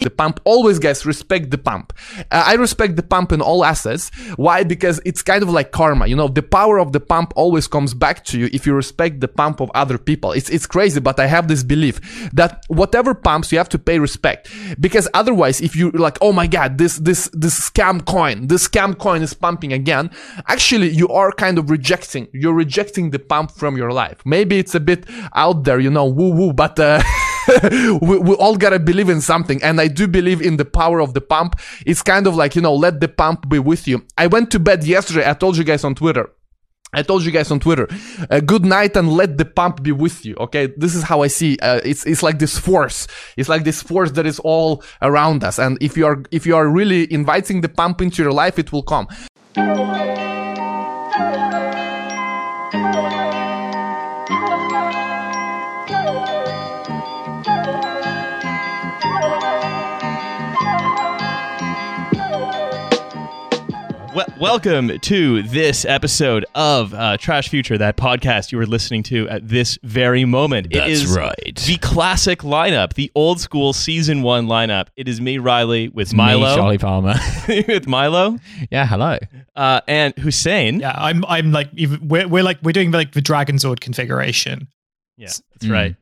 the pump. Always, guys, respect the pump. Uh, I respect the pump in all assets. Why? Because it's kind of like karma. You know, the power of the pump always comes back to you if you respect the pump of other people. It's it's crazy, but I have this belief that whatever pumps you have to pay respect because otherwise, if you like, oh my god, this this this scam coin, this scam coin is pumping again. Actually, you are kind of rejecting. You're rejecting the pump from your life. Maybe it's a bit out there, you know, woo woo, but. Uh, we, we all gotta believe in something and i do believe in the power of the pump it's kind of like you know let the pump be with you i went to bed yesterday i told you guys on twitter I told you guys on Twitter, uh, good night and let the pump be with you. Okay. This is how I see, uh, it's, it's like this force. It's like this force that is all around us. And if you are, if you are really inviting the pump into your life, it will come. Welcome to this episode of uh, Trash Future, that podcast you are listening to at this very moment. it That's is right. the classic lineup, the old school season one lineup. It is me, Riley, with Milo, Me, Charlie Palmer. with Milo, yeah, hello. uh, and Hussein. Yeah, I'm I'm like we're we're like we're doing like the Dragon Sword configuration. Yeah, that's Mm. right.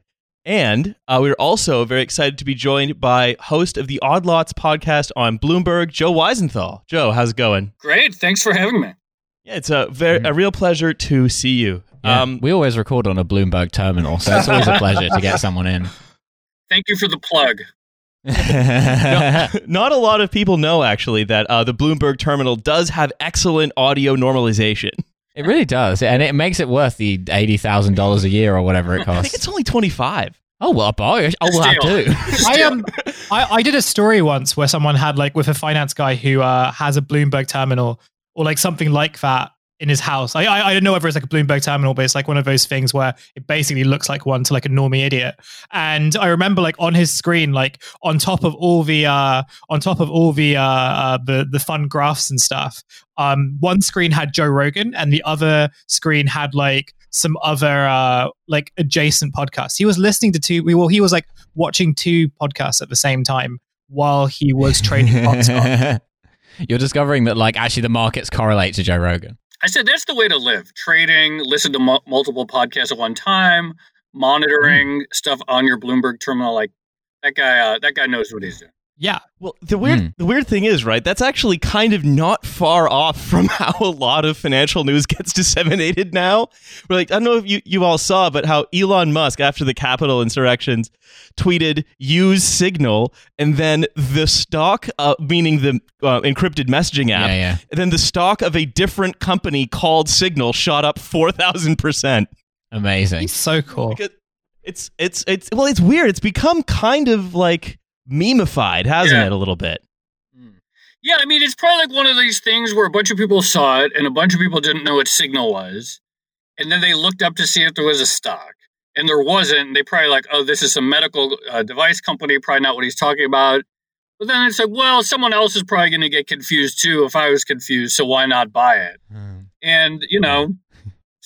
And uh, we're also very excited to be joined by host of the Odd Lots podcast on Bloomberg, Joe Weisenthal. Joe, how's it going? Great. Thanks for having me. Yeah, it's a very a real pleasure to see you. Yeah, Um, we always record on a Bloomberg terminal, so it's always a pleasure to get someone in. Thank you for the plug. no- not a lot of people know actually that uh, the Bloomberg terminal does have excellent audio normalization. It really does, and it makes it worth the eighty thousand dollars a year or whatever it costs. I think it's only twenty five. Oh well, boy, oh we'll have Steal. I um I, I did a story once where someone had like with a finance guy who uh, has a Bloomberg terminal or like something like that in his house. I, I I don't know whether it's like a Bloomberg terminal, but it's like one of those things where it basically looks like one to like a normie idiot. And I remember like on his screen, like on top of all the uh on top of all the uh, uh the the fun graphs and stuff, um one screen had Joe Rogan and the other screen had like some other uh like adjacent podcasts. He was listening to two well, he was like watching two podcasts at the same time while he was trading. You're discovering that, like, actually, the markets correlate to Joe Rogan. I said that's the way to live. Trading, listen to mu- multiple podcasts at one time, monitoring stuff on your Bloomberg terminal. Like that guy. Uh, that guy knows what he's doing. Yeah. Well, the weird Hmm. the weird thing is, right? That's actually kind of not far off from how a lot of financial news gets disseminated now. We're like, I don't know if you, you all saw, but how Elon Musk, after the Capitol insurrections, tweeted "use Signal," and then the stock, uh, meaning the uh, encrypted messaging app, Yeah, yeah. and then the stock of a different company called Signal shot up four thousand percent. Amazing. He's so cool. Because it's it's it's well, it's weird. It's become kind of like memeified, hasn't Yeah. it? A little bit. Yeah, I mean, it's probably like one of these things where a bunch of people saw it and a bunch of people didn't know what Signal was, and then they looked up to see if there was a stock, and there wasn't. And they probably like, oh, this is some medical uh, device company, probably not what he's talking about. But then it's like, well, someone else is probably going to get confused too if I was confused, so why not buy it? And you know,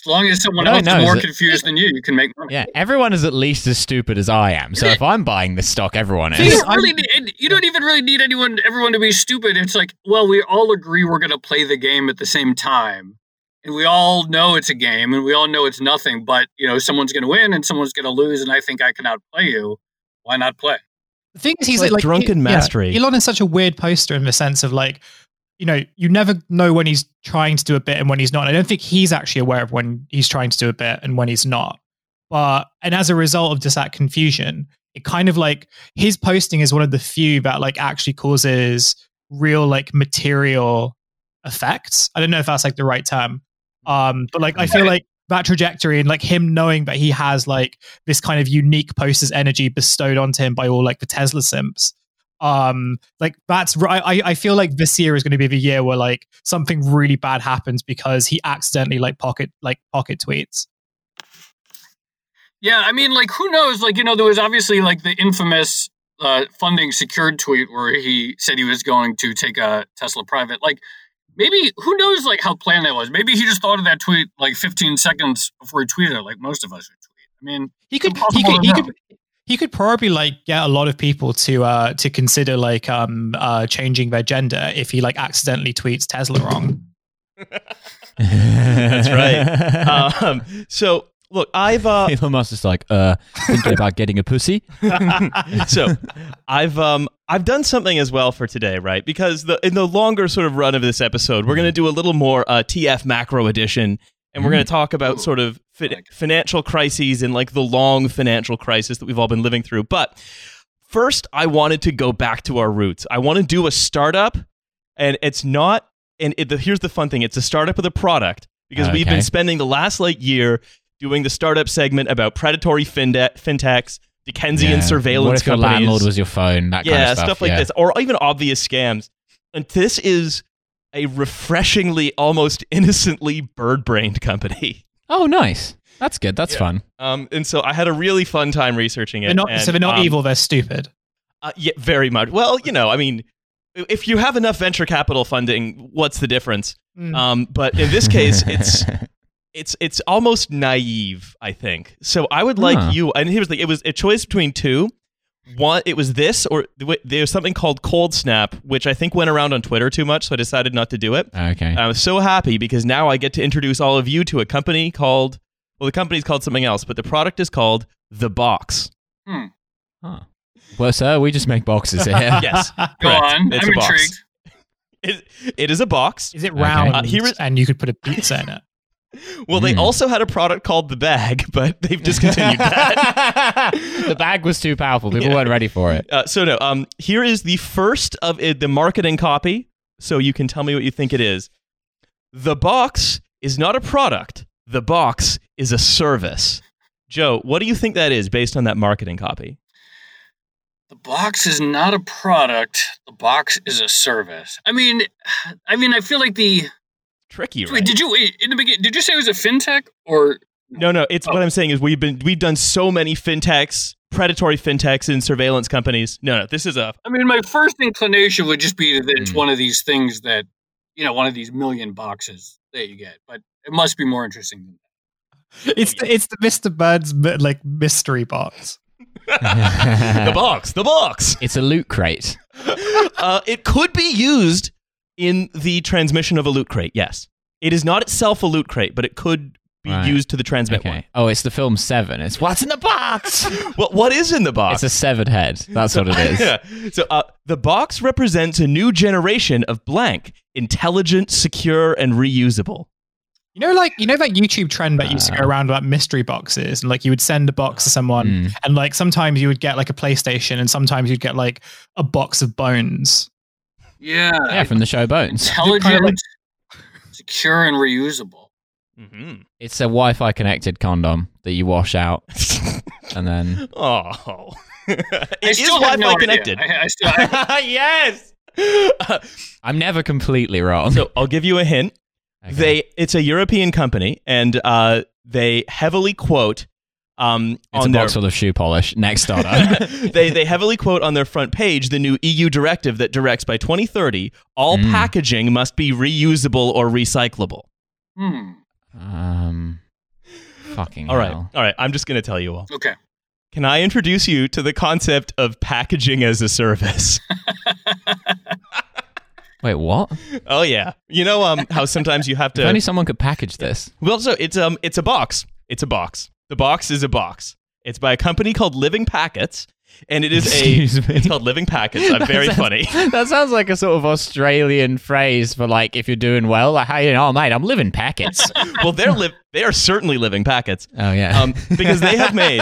as long as someone What else know is is more that- confused than you, you can make money. Yeah, everyone is at least as stupid as I am. So if I'm buying this stock, everyone You is. don't really need, you don't even really need anyone, everyone to be stupid. It's like, well, we all agree we're going to play the game at the same time, and we all know it's a game, and we all know it's nothing. But you know, someone's going to win and someone's going to lose, and I think I can outplay you. Why not play? The thing is, he's like like, drunken yeah, mastery. Elon is such a weird poster in the sense of like, you know, you never know when he's trying to do a bit and when he's not. I don't think he's actually aware of when he's trying to do a bit and when he's not. But and as a result of just that confusion, it kind of like his posting is one of the few that like actually causes real like material effects. I don't know if that's like the right term. Um, but like I feel like that trajectory and like him knowing that he has like this kind of unique poster's energy bestowed onto him by all like the Tesla simps. Um, like that's right. I, I feel like this year is going to be the year where like something really bad happens because he accidentally like pocket like pocket tweets. Yeah, I mean, like, who knows? Like, you know, there was obviously like the infamous uh, funding secured tweet where he said he was going to take a Tesla private. Like, maybe who knows? Like, how planned that was? Maybe he just thought of that tweet like 15 seconds before he tweeted it, like most of us would tweet. I mean, He could he could he could he could probably like get a lot of people to uh to consider like um uh changing their gender if he like accidentally tweets Tesla wrong. That's right. Um, so look, I've uh, Elon Musk is like, uh, thinking about getting a pussy. so I've um I've done something as well for today, right? Because the in the longer sort of run of this episode, we're going to do a little more uh, TF macro edition, and we're going to mm-hmm. talk about sort of fi- I like it. financial crises and like the long financial crisis that we've all been living through. But first, I wanted to go back to our roots. I want to do a startup, and it's not. And it, the, here's the fun thing: it's a startup with a product because we've been spending the last like year doing the startup segment about predatory finde- fintechs, Dickensian Yeah. surveillance What if your landlord was your phone? That yeah, kind of stuff. like yeah. this, or even obvious scams. And this is a refreshingly, almost innocently bird-brained company. Oh, nice. That's good. That's Yeah. fun. Um, and so I had a really fun time researching it. They're not and, so they're not um, evil, they're stupid. Uh, yeah, very much. Well, you know, I mean, if you have enough venture capital funding, what's the difference? Mm. Um, but in this case, it's it's it's almost naive i think so i would like Huh. you and here's the it was a choice between two one it was this or there's something called cold snap which i think went around on twitter too much so i decided not to do it okay. i was so happy because now i get to introduce all of you to a company called well the company's called something else but the product is called the box hmm. Huh. Well, sir, we just make boxes here. yes Go correct. on. It's I'm a box. it, it is a box Is it Okay. round Uh, here is- and you could put a pizza in it? Well they Mm. also had a product called the bag but they've discontinued that the bag was too powerful. People Yeah. weren't ready for it. Uh, so no, um, here is the first of it, the marketing copy. So you can tell me what you think it is. The box is not a product. The box is a service. Joe, what do you think that is based on that marketing copy? The box is not a product. The box is a service. I mean, I mean, I feel like the. Tricky, right? Wait, did you wait in the beginning? Did you say it was a fintech or? no, no. It's what I'm saying is we've been we've done so many fintechs, predatory fintechs, and surveillance companies. No, no. This is a I mean, my first inclination would just be that it's Hmm. one of these things that, you know, one of these million boxes that you get. But it must be more interesting than that. It's the, it's the Mr. Bird's like mystery box. the box. The box. It's a loot crate. uh, it could be used in the transmission of a loot crate. Yes, it is not itself a loot crate, but it could be Right. used to the transmit Okay. Oh, it's the film Seven. It's what's in the box. one. Well, what is in the box? it's a severed head. That's what it is. yeah. So uh, the box represents a new generation of blank, intelligent, secure, and reusable. You know, like you know that YouTube trend that used to go around about mystery boxes, and like you would send a box to someone, Mm. and like sometimes you would get like a PlayStation, and sometimes you'd get like a box of bones. Yeah. Yeah, from the show Bones. Intelligent, Kind of like- secure, and reusable. Mm-hmm. It's a Wi-Fi connected condom that you wash out, and then oh, it I is still have Wi-Fi no connected. I, I still, I, yes. I'm never completely wrong. so I'll give you a hint. Okay. They it's a European company, and uh, they heavily quote um, it's a on their box full of shoe polish. Next startup. they they heavily quote on their front page the new EU directive that directs by 2030 all Mm. packaging must be reusable or recyclable. hmm. um, fucking. All right, hell. all right. I'm just going to tell you all. Okay. Can I introduce you to the concept of packaging as a service? Wait, what? oh yeah, you know um how sometimes you have to. If only someone could package this. Well, so it's um it's a box. It's a box. The box is a box. It's by a company called Living Packets, and it is Excuse a. me. It's called Living Packets. I'm very That funny. sounds- That sounds like a sort of Australian phrase for like if you're doing well, like hey, oh mate, I'm living packets. well, they're li- they are certainly living packets. oh yeah. Um, because they have made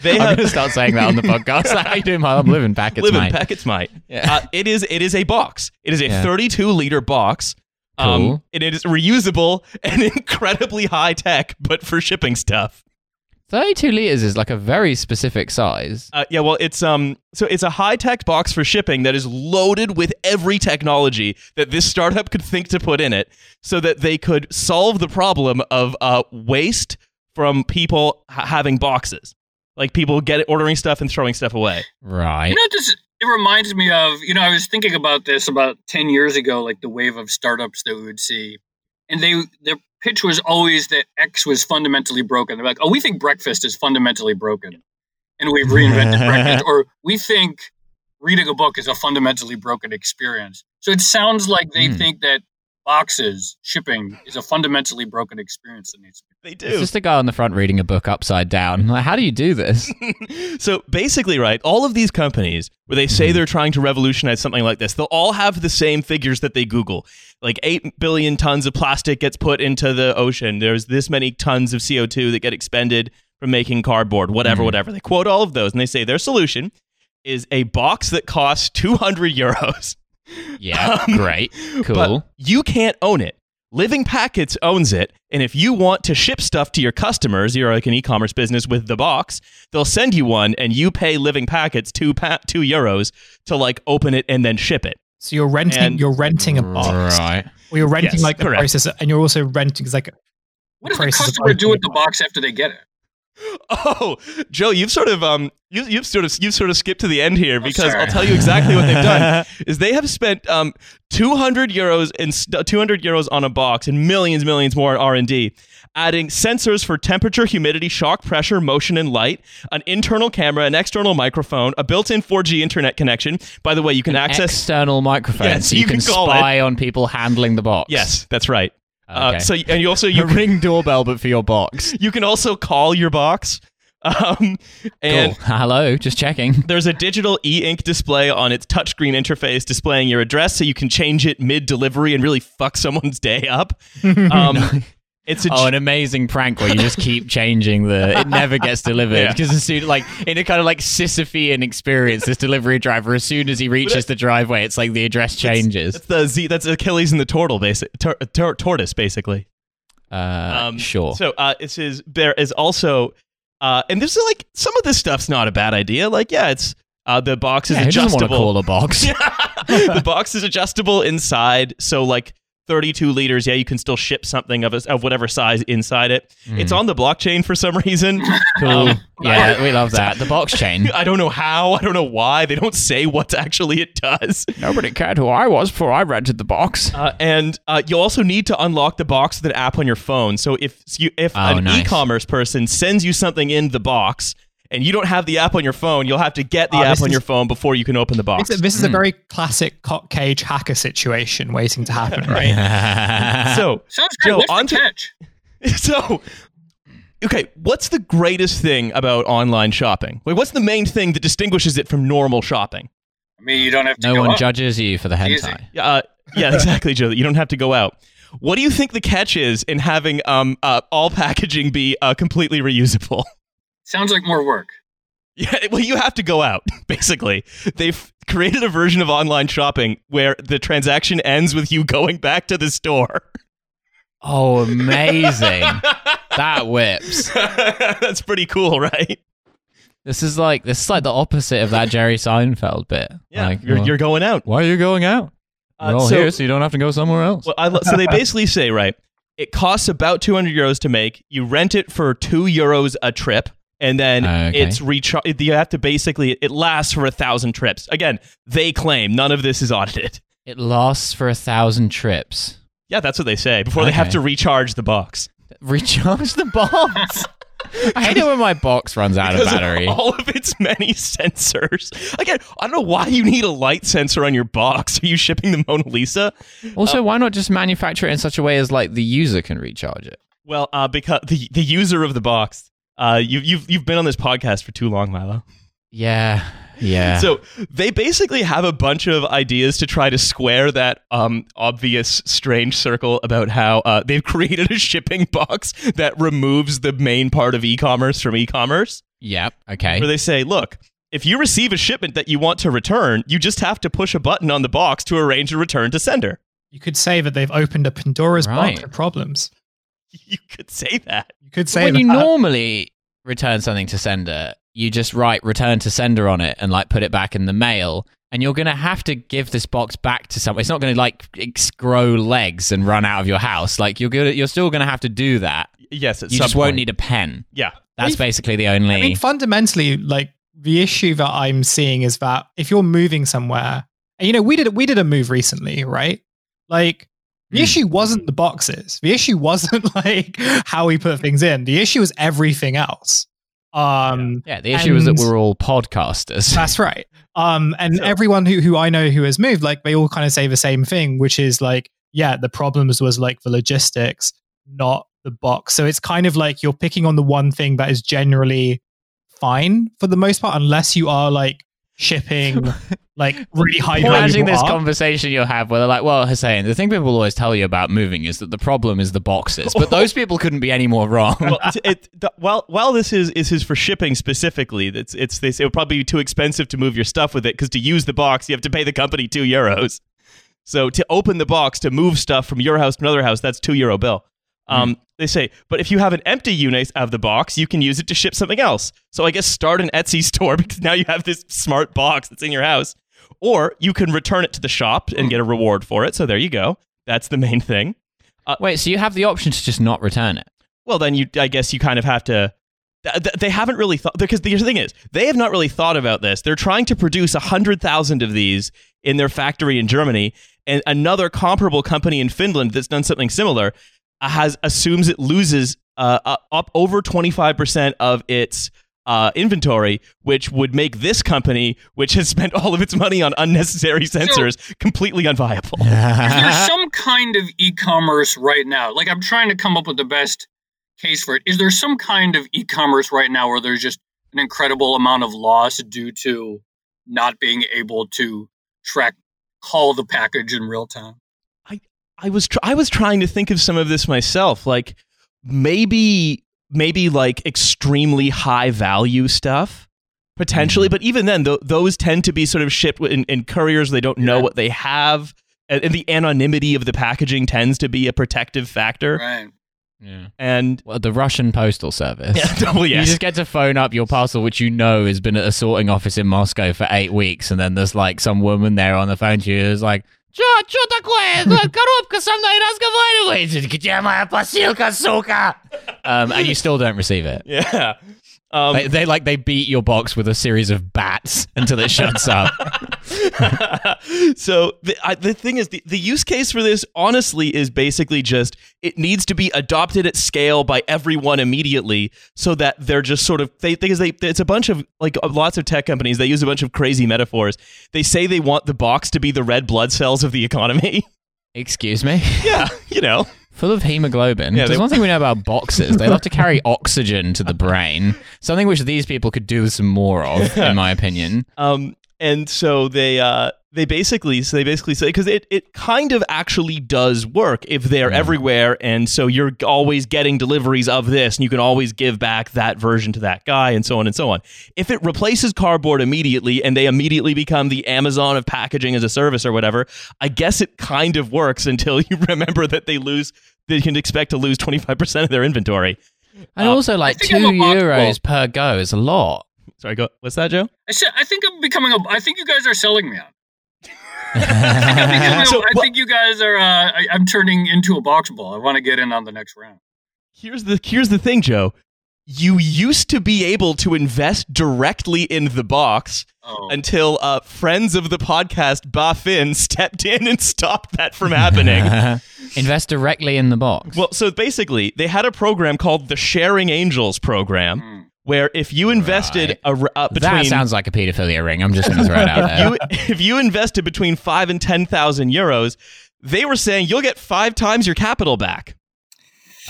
they I'm have gonna start saying that on the podcast. Like, how you doing, mate? I'm living packets, living mate. packets, mate. Yeah. Uh, it is it is a box. It is a Yeah. 32 liter box. Cool. Um, and it is reusable and incredibly high tech, but for shipping stuff. 32 liters is like a very specific size. Uh, yeah, well, it's um, so it's a high tech box for shipping that is loaded with every technology that this startup could think to put in it, so that they could solve the problem of uh, waste from people ha- having boxes, like people get ordering stuff and throwing stuff away. Right. You know, what this it reminds me of. You know, I was thinking about this about ten years ago, like the wave of startups that we would see, and they their pitch was always that X was fundamentally broken. They're like, "Oh, we think breakfast is fundamentally broken," and we've reinvented breakfast, or we think reading a book is a fundamentally broken experience. So it sounds like they Hmm. think that boxes shipping is a fundamentally broken experience that needs to be. They do. It's just a guy on the front reading a book upside down. Like, how do you do this? so basically, right, all of these companies where they say they're trying to revolutionize something like this, they'll all have the same figures that they Google. Like 8 billion tons of plastic gets put into the ocean. There's this many tons of CO2 that get expended from making cardboard, whatever, Mhm. whatever. They quote all of those and they say their solution is a box that costs 200 euros. Yeah, Um, great, But cool. you can't own it. Living Packets owns it, and if you want to ship stuff to your customers, you're like an e-commerce business with the box, they'll send you one, and you pay Living Packets two pa- two euros to like open it and then ship it. So you're renting And- you're renting a box, Right. or you're renting Yes, like the correct. process, and you're also renting it's like What does the customer do with the box after they get it? Oh, Joe, you've sort of um you you've sort of you've sort of skipped to the end here because sorry. I'll tell you exactly what they've done. is they have spent um 200 euros and st- 200 euros on a box and millions millions more in R&D adding sensors for temperature humidity shock pressure motion and light an internal camera an external microphone a built-in 4G internet connection by the way you can access external microphone, Yes, so you, you can, can spy on people handling the box. Yes that's right uh, Okay. so and you also you ring doorbell, but for your box. you can also call your box um and cool. Hello, just checking. There's a digital e-ink display on its touchscreen interface displaying your address so you can change it mid-delivery and really fuck someone's day up. Um, it's a Oh, an amazing prank where you just keep changing the. It never gets delivered Yeah. because as soon, like in a kind of like Sisyphean experience, this delivery driver, as soon as he reaches the driveway, it's like the address changes. that's the Z that's Achilles and the turtle basic tor- tor- tortoise basically. Uh, sure. So uh it says there is also uh and this is like some of this stuff's not a bad idea. Like yeah, it's uh the box is yeah, who doesn't want to adjustable. call a box? the box is adjustable inside, so like 32 liters. Yeah, you can still ship something of a, of whatever size inside it. It's on the blockchain for some reason. Cool. Um, yeah, we love that. The box chain. I don't know how. I don't know why. They don't say what actually it does. Nobody cared who I was before I rented the box. Uh, and uh, you also need to unlock the box with an app on your phone. So if you, if Oh, an nice. e-commerce person sends you something in the box and you don't have the app on your phone, you'll have to get the Oh, app on is- your phone before you can open the box. this, this is Hmm. a very classic cock cage hacker situation waiting to happen, right? so Sounds good. Joe, What's on the to- catch? so okay what's the greatest thing about online shopping like what's the main thing that distinguishes it from normal shopping I mean, you don't have to no go one up. judges you for the Easy. hentai. yeah uh, yeah exactly joe you don't have to go out what do you think the catch is in having um, uh, all packaging be uh, completely reusable Sounds like more work. yeah well you have to go out basically they've created a version of online shopping where the transaction ends with you going back to the store Oh, amazing. that whips. that's pretty cool right This is like this is like the opposite of that Jerry Seinfeld bit. yeah like, you're, well, you're going out why are you going out? Uh, We're all so- here, so you don't have to go somewhere else. Well, I, so they basically say, right, it costs about 200 euros to make. You rent it for two euros a trip, and then Okay. it's recharged. You have to basically, it lasts for a thousand trips. Again, they claim none of this is audited. it lasts for a thousand trips. Yeah, that's what they say before they have to recharge the box. Recharge the box. I hate it when my box runs out of battery. all of its many sensors. Again, I don't know why you need a light sensor on your box. Are you shipping the Mona Lisa? Also, why not just manufacture it in such a way as like the user can recharge it? Well, uh, because the the user of the box. Uh, you, you've you've been on this podcast for too long, Milo. Yeah, yeah. So they basically have a bunch of ideas to try to square that um, obvious strange circle about how uh, they've created a shipping box that removes the main part of e-commerce from e-commerce. yep. Okay. Where they say, look, if you receive a shipment that you want to return, you just have to push a button on the box to arrange a return to sender. You could say that they've opened a Pandora's Right. box of problems. You could say that. You could say when that. you normally return something to sender, you just write return to sender on it and like put it back in the mail. And you're going to have to give this box back to someone. It's not going to like ex- grow legs and run out of your house. Like you're gonna, you're still going to have to do that. Yes, at You some just won't need a pen. Yeah. That's We've- basically the only. I mean, fundamentally, like the issue that I'm seeing is that if you're moving somewhere, and you know, we did we did a move recently, right? Like the Hmm. issue wasn't the boxes. The issue wasn't like how we put things in. The issue was everything else. Um, Yeah, the issue was that we're all podcasters. That's right. Um, and everyone who, who I know who has moved, like they all kind of say the same thing, which is like, yeah, the problems was like the logistics, not the box. So it's kind of like you're picking on the one thing that is generally fine for the most part, unless you are like shipping like really high Imagine value this art. conversation you'll have where they're like, well, Hussein, the thing people always tell you about moving is that the problem is the boxes. But those people couldn't be any more wrong. well, it's- it, the, while while this is is his for shipping specifically, it's it's this. It would probably be too expensive to move your stuff with it because to use the box, you have to pay the company two euros. So to open the box to move stuff from your house to another house, that's two euro bill. Um, They say, but if you have an empty unit of the box, you can use it to ship something else. So I guess start an Etsy store because now you have this smart box that's in your house, or you can return it to the shop and get a reward for it. So there you go. That's the main thing. Wait, so you have the option to just not return it? well then you i guess you kind of have to th- th- they haven't really thought because the thing is they have not really thought about this they're trying to produce 100000 of these in their factory in germany and another comparable company in finland that's done something similar uh, has assumes it loses uh, uh, up over 25% of its uh, inventory, which would make this company, which has spent all of its money on unnecessary sensors, completely unviable. Is there some kind of e-commerce right now? Like I'm trying to come up with the best case for it. Is there some kind of e-commerce right now where there's just an incredible amount of loss due to not being able to track call the package in real time? I was tr- I was trying to think of some of this myself, like maybe maybe like extremely high value stuff potentially, mm-hmm. but even then, th- those tend to be sort of shipped in, in couriers. They don't know Yeah. what they have, and, and the anonymity of the packaging tends to be a protective factor. Right. Yeah. And Well, the Russian postal service. yeah, well, You just get to phone up your parcel, which you know has been at a sorting office in Moscow for eight weeks, and then there's like some woman there on the phone to you who's like, Чё, чё такое? Коробка со мной разговаривает. Где моя посылка, сука? Um, and you still don't receive it. yeah. Um, They, they like they beat your box with a series of bats until it shuts up. so the, I, the thing is the, the use case for this honestly is basically just it needs to be adopted at scale by everyone immediately so that they're just sort of they because they it's a bunch of like uh, lots of tech companies they use a bunch of crazy metaphors they say they want the box to be the red blood cells of the economy Excuse me. yeah you know Full of hemoglobin. Yeah, There's they- one thing we know about boxes. They love to carry oxygen to the brain. Something which these people could do with some more of, in my opinion. Um, and so they uh, they basically so they basically say because it it kind of actually does work if they're everywhere, and so you're always getting deliveries of this, and you can always give back that version to that guy, and so on and so on. If it replaces cardboard immediately, and they immediately become the Amazon of packaging as a service or whatever, I guess it kind of works until you remember that they lose. They can expect to lose twenty five percent of their inventory. And Uh, also, like, two I'm a box- euros per go is a lot. Sorry, go. What's that, Joe? I said I think I'm becoming a. I think you guys are selling me on. I think, So, I what- think you guys are. Uh, I, I'm turning into a box ball. I want to get in on the next round. Here's the here's the thing, Joe. You used to be able to invest directly in the box Oh, until uh, friends of the podcast Bafin stepped in and stopped that from happening. Invest directly in the box. well, so basically, they had a program called the Sharing Angels program, Hmm. Where if you invested Right. a, r- uh, between that sounds like a pedophilia ring. I'm just going to throw it out there. you, if you invested between five and ten thousand euros, they were saying you'll get five times your capital back.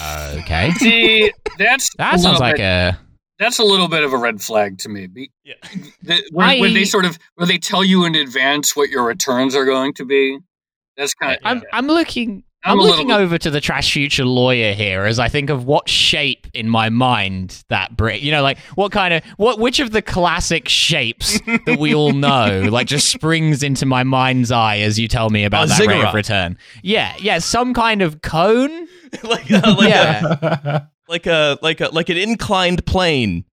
okay. See, that's That sounds like bit- a. that's a little bit of a red flag to me. Be- Yeah. the- when, when they sort of when they tell you in advance what your returns are going to be, that's kind of I'm, I'm looking. I'm I'm, looking little- over to the trash future lawyer here as I think of what shape in my mind that brick. You know, like what kind of what which of the classic shapes that we all know like just springs into my mind's eye as you tell me about A that rate of return. Yeah, yeah, some kind of cone. like uh, like, Yeah. a, like a like a like an inclined plane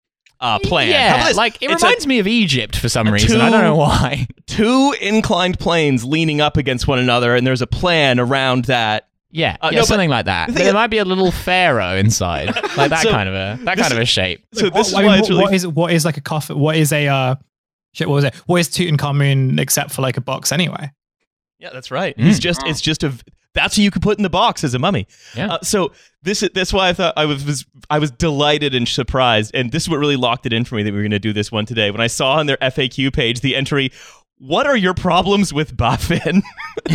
uh, plan. How Yeah, about this? like it It's a- reminds me of Egypt for some a reason. I don't know why. two inclined planes leaning up against one another, and there's a plan around that. Yeah, Uh, yeah, no, but something like that. the But there is- might be a little pharaoh inside, like that So, kind of a that this kind of a shape. So this is What- I mean, it's what- really what is what is like a coffin? What is a uh, shit? What was it? What is Tutankhamun except for like a box anyway? yeah, that's right. Mm. He's just it's just a that's who you could put in the box as a mummy. Yeah. Uh, so this is that's why I thought I was, was I was delighted and surprised, and this is what really locked it in for me that we were going to do this one today. When I saw on their FAQ page the entry, "What are your problems with BaFin?"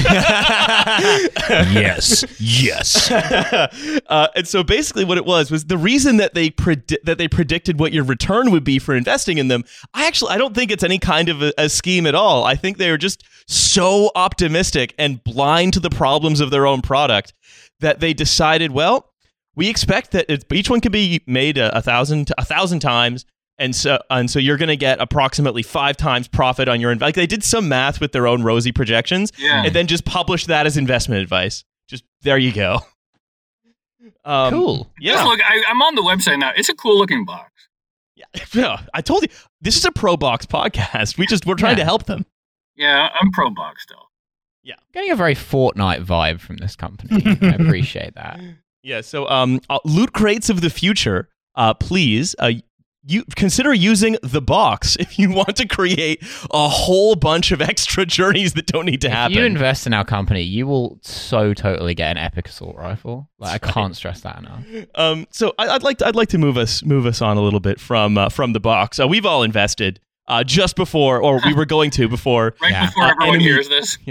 yes, yes. uh, and so basically, what it was was the reason that they predi- that they predicted what your return would be for investing in them. I actually I don't think it's any kind of a, a scheme at all. I think they are just so optimistic and blind to the problems of their own product that they decided, well, we expect that each one could be made a, a thousand a thousand times. And so, and so you're going to get approximately five times profit on your investment. Like they did some math with their own rosy projections, Yeah. and then just published that as investment advice. Just there you go. Um, cool. Yeah. Just look, I, I'm on the website now. It's a cool looking box. yeah. I told you this is a pro box podcast. We just we're trying Yeah. to help them. Yeah, I'm pro box still. Yeah. Getting a very Fortnite vibe from this company. I appreciate that. Yeah. So, um, uh, loot crates of the future. Uh, please, uh, you consider using the box if you want to create a whole bunch of extra journeys that don't need to happen. If happen. you invest in our company, you will so totally get an epic assault rifle. Like I That's right. can't stress that enough. um, so I, I'd like to, I'd like to move us move us on a little bit from uh, from the box. Uh, we've all invested uh, just before, or we were going to before. Right Yeah. before Uh, everyone enemy- hears this.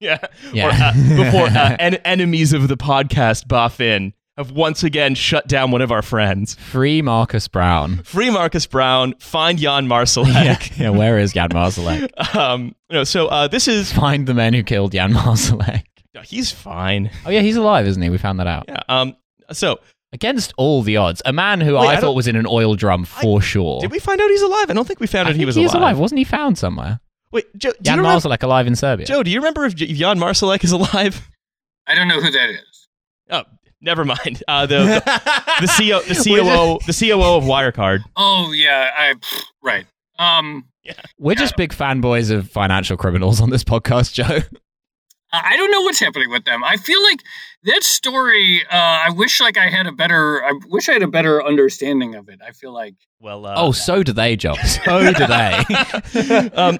Yeah. Yeah. Or, uh, before uh, en- enemies of the podcast BaFin have once again shut down one of our friends. Free Markus Braun. Free Markus Braun. Find Jan yeah, Marsalek. yeah, where is Jan Marsalek? um, you know, so uh, this is Find the man who killed Jan Marsalek. he's fine. Oh yeah, he's alive, isn't he? We found that out. Yeah. Um. So Against all the odds, a man who Wait, I I, thought was in an oil drum for sure. did we find out he's alive? I don't think we found I out he was he is alive. alive. Wasn't he found somewhere? Wait, Joe. Do Jan you remember, Marsalek alive in Serbia. Joe, do you remember if J- Jan Marsalek is alive? I don't know who that is. Oh, never mind. Uh, the the, the CO the COO the COO of Wirecard. Oh yeah, I right. Um, We're just big fanboys of financial criminals on this podcast, Joe. I I don't know what's happening with them. I feel like that story. Uh, I wish like I had a better. I wish I had a better understanding of it. I feel like Well, uh, oh, so do they, Joe. So do they. um,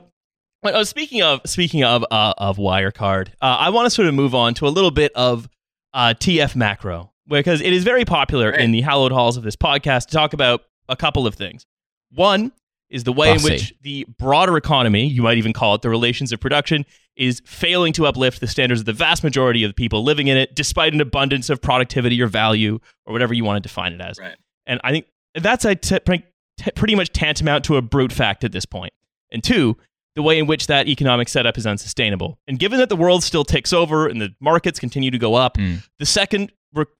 but, uh, speaking of speaking of uh, of Wirecard, uh, I want to sort of move on to a little bit of uh, TF macro because it is very popular Right. in the hallowed halls of this podcast to talk about a couple of things. One is the way Bossy. in which the broader economy, you might even call it the relations of production, is failing to uplift the standards of the vast majority of the people living in it, despite an abundance of productivity or value or whatever you want to define it as. right. And I think that's a t- pretty much tantamount to a brute fact at this point. And two, the way in which that economic setup is unsustainable. And given that the world still ticks over and the markets continue to go up, Mm. the second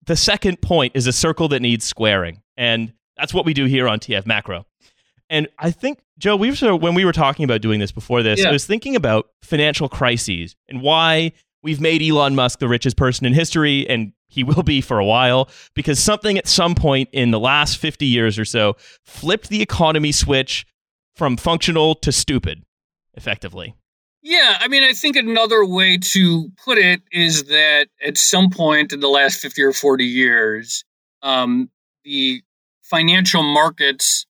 the second point is a circle that needs squaring. And that's what we do here on TF Macro. And I think Joe, we were sort of, when we were talking about doing this before this, Yeah. I was thinking about financial crises and why we've made Elon Musk the richest person in history, and he will be for a while, because something at some point in the last 50 years or so flipped the economy switch from functional to stupid, effectively. Yeah, I mean, I think another way to put it is that at some point in the last 50 or 40 years, um, the financial markets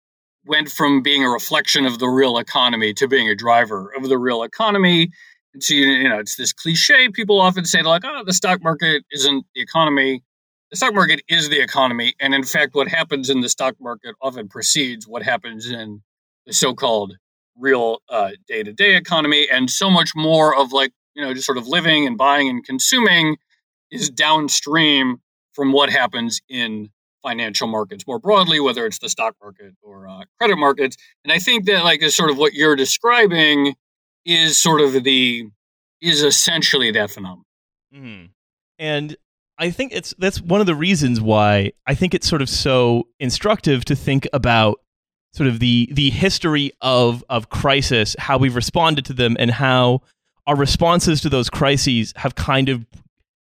went from being a reflection of the real economy to being a driver of the real economy. And so, you, know, it's this cliche. People often say, like, oh, the stock market isn't the economy. The stock market is the economy. And in fact, what happens in the stock market often precedes what happens in the so called real day to day economy. And so much more of like, you know, just sort of living and buying and consuming is downstream from what happens in financial markets more broadly, whether it's the stock market or uh, credit markets. And I think that, like, is sort of what you're describing is sort of the, is essentially that phenomenon. Mhm. And I think it's that's one of the reasons why I think it's sort of so instructive to think about sort of the the history of of crisis, how we've responded to them, and how our responses to those crises have kind of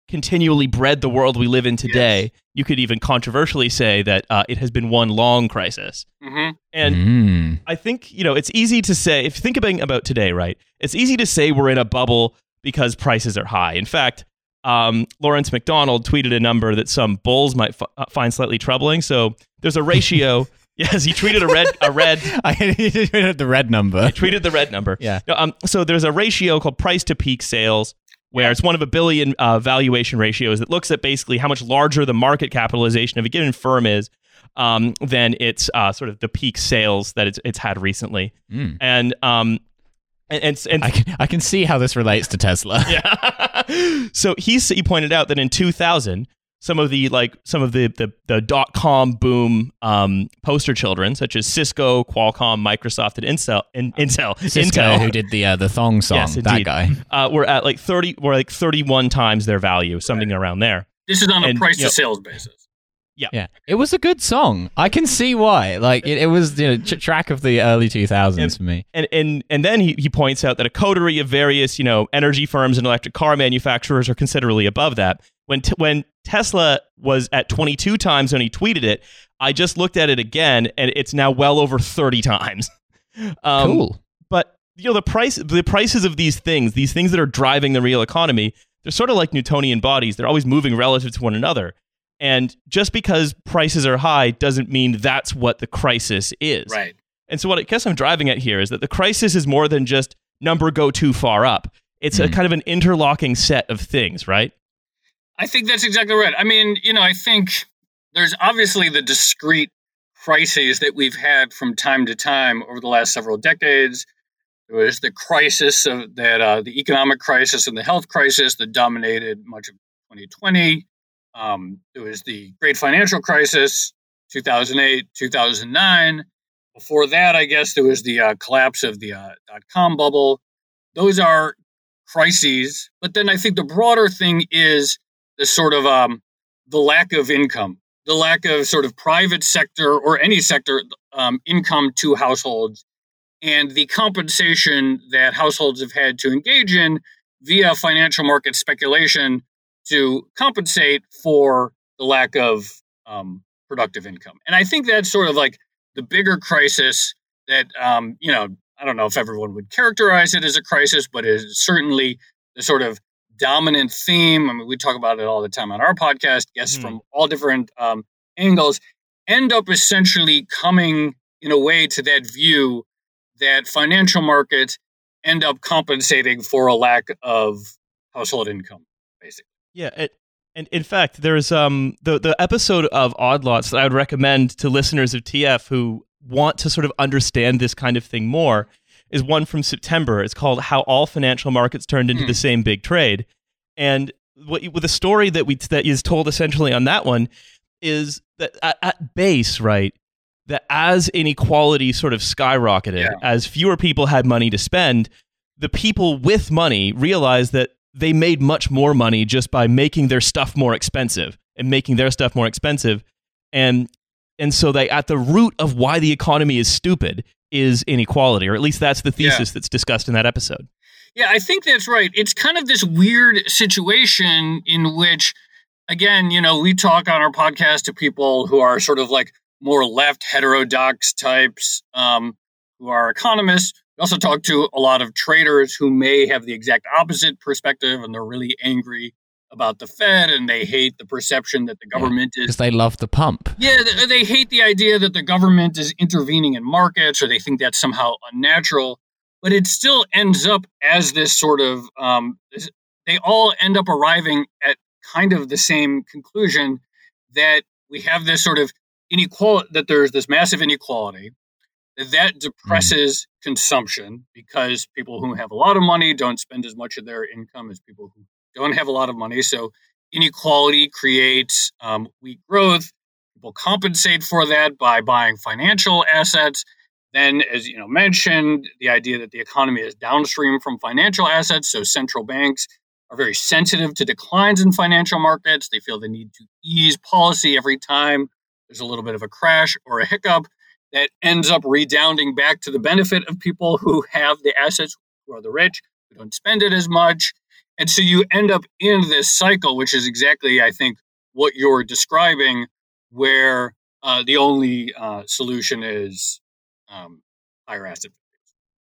continually bred the world we live in today. You could even controversially say that uh, it has been one long crisis. hmm And Mm. I think, you know, it's easy to say, if you think about, about today, right? It's easy to say we're in a bubble because prices are high. In fact, um, Lawrence McDonald tweeted a number that some bulls might f- uh, find slightly troubling. So there's a ratio. yes, he tweeted a red, a red, I the red number. he tweeted the red number. Yeah. No, um, so there's a ratio called price to peak sales. where it's one of a billion uh, valuation ratios that looks at basically how much larger the market capitalization of a given firm is um, than its uh, sort of the peak sales that it's, it's had recently. Mm. And um, and, and, and I can I can see how this relates to Tesla. yeah. so he he pointed out that in 2000, some of the like some of the the, the dot com boom um, poster children, such as Cisco, Qualcomm, Microsoft, and Intel, in, Intel, Cisco, Intel, who did the uh, the thong song, Yes, that guy. uh, were at like 30, were like 31 times their value, something around there. This is on a price you know- to sales basis. Yeah, yeah. it was a good song. I can see why. Like it, it was you know, tr- track of the early two thousands for me. And and and then he, he points out that a coterie of various you know energy firms and electric car manufacturers are considerably above that. When t- when Tesla was at 22 times when he tweeted it, I just looked at it again and it's now well over 30 times. Um, cool. but you know the price the prices of these things these things that are driving the real economy they're sort of like newtonian bodies they're always moving relative to one another and just because prices are high doesn't mean that's what the crisis is Right. and so what i guess i'm driving at here is that the crisis is more than just number go too far up it's a Hmm. kind of an interlocking set of things right I think that's exactly right. I mean, you know, I think there's obviously the discrete crises that we've had from time to time over the last several decades. There was the crisis of that, uh, the economic crisis and the health crisis that dominated much of 2020. Um, there was the great financial crisis, 2008, 2009. Before that, I guess there was the uh, collapse of the uh, dot com bubble. Those are crises. But then I think the broader thing is the sort of um, the lack of income, the lack of sort of private sector or any sector um, income to households, and the compensation that households have had to engage in via financial market speculation to compensate for the lack of um, productive income. And I think that's sort of like the bigger crisis that um, you know. I don't know if everyone would characterize it as a crisis, but it is certainly the sort of dominant theme. I mean, we talk about it all the time on our podcast. Guests Mhm. from all different um, angles end up essentially coming in a way to that view that financial markets end up compensating for a lack of household income, basically. Yeah, it, and in fact, there's um the the episode of Odd Lots that I would recommend to listeners of TF who want to sort of understand this kind of thing more is one from September. It's called "How All Financial Markets Turned into Hmm. the Same Big Trade," and what with the story that we that is told essentially on that one is that at, at base, right, that as inequality sort of skyrocketed, Yeah. as fewer people had money to spend, the people with money realized that they made much more money just by making their stuff more expensive and making their stuff more expensive and and so they at the root of why the economy is stupid is inequality or at least that's the Yeah. thesis that's discussed in that episode Yeah, I think that's right. It's kind of this weird situation in which, again, you know, we talk on our podcast to people who are sort of like more left heterodox types, um, who are economists. We also talk to a lot of traders who may have the exact opposite perspective and they're really angry about the Fed and they hate the perception that the Yeah. government is Because they love the pump. yeah, th- they hate the idea that the government is intervening in markets, or they think that's somehow unnatural. But it still ends up as this sort of. Um, they all end up arriving at kind of the same conclusion that we have this sort of inequality. That there's this massive inequality that that depresses consumption because people who have a lot of money don't spend as much of their income as people who don't have a lot of money. So inequality creates um, weak growth. People compensate for that by buying financial assets. Then, as you know, mentioned, the idea that the economy is downstream from financial assets. So central banks are very sensitive to declines in financial markets. They feel the need to ease policy every time there's a little bit of a crash or a hiccup that ends up redounding back to the benefit of people who have the assets, who are the rich, who don't spend it as much. And so you end up in this cycle, which is exactly, I think, what you're describing, where uh, the only uh, solution is um, higher asset.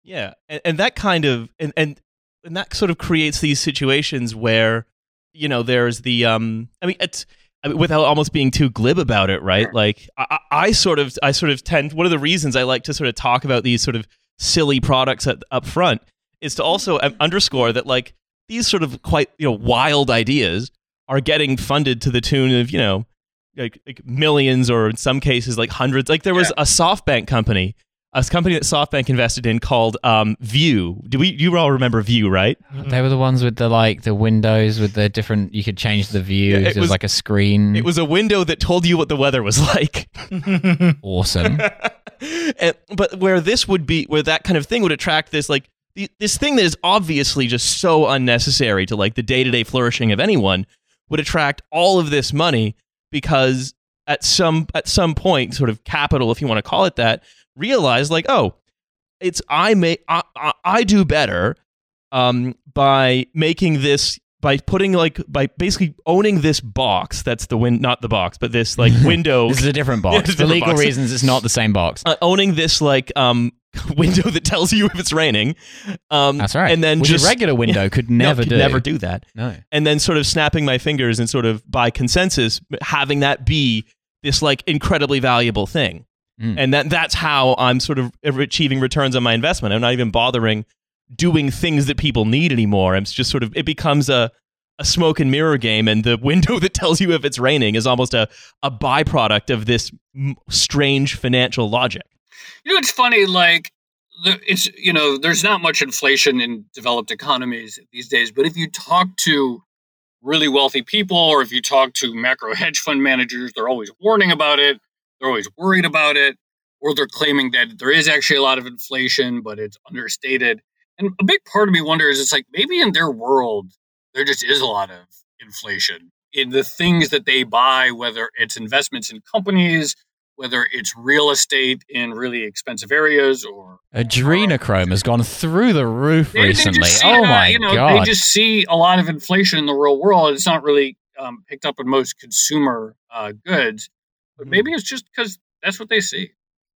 yeah and, and that kind of and, and and that sort of creates these situations where you know there's the um i mean it's I mean, without almost being too glib about it, right? Sure. Like I, I sort of, I sort of tend. One of the reasons I like to sort of talk about these sort of silly products at, up front is to also um, underscore that like these sort of quite you know wild ideas are getting funded to the tune of you know like, like millions or in some cases like hundreds. Like there was a SoftBank company, a company that SoftBank invested in called um, View. Do we? You all remember View, right? They were the ones with the like the windows with the different. You could change the views. Yeah, it it was, was- like a screen. It was a window that told you what the weather was like. awesome. and, but where this would be, where that kind of thing would attract this like the, this thing that is obviously just so unnecessary to like the day to day flourishing of anyone would attract all of this money because at some at some point, sort of capital, if you want to call it that, realize like oh, it's I make I, I, I do better um, by making this by putting like by basically owning this box that's the win not the box but this like window this is a different box. For legal box. reasons, it's not the same box. uh, owning this like um window that tells you if it's raining. Um, That's right. And then Which just a regular window could No, never could do. never do that. No. And then sort of snapping my fingers and sort of by consensus having that be this like incredibly valuable thing. Mm. And that that's how I'm sort of achieving returns on my investment. I'm not even bothering doing things that people need anymore. It's just sort of it becomes a a smoke and mirror game and the window that tells you if it's raining is almost a, a byproduct of this m- strange financial logic. You know, it's funny. Like, it's you know, there's not much inflation in developed economies these days. But if you talk to really wealthy people, or if you talk to macro hedge fund managers, they're always warning about it. They're always worried about it, or they're claiming that there is actually a lot of inflation, but it's understated. And a big part of me wonders, it's like maybe in their world there just is a lot of inflation in the things that they buy, whether it's investments in companies, whether it's real estate in really expensive areas or Adrenochrome has gone through the roof They- they recently. just see Oh that, my you know, god! They just see a lot of inflation in the real world. It's not really um, picked up in most consumer uh, goods, but Hmm. maybe it's just because that's what they see.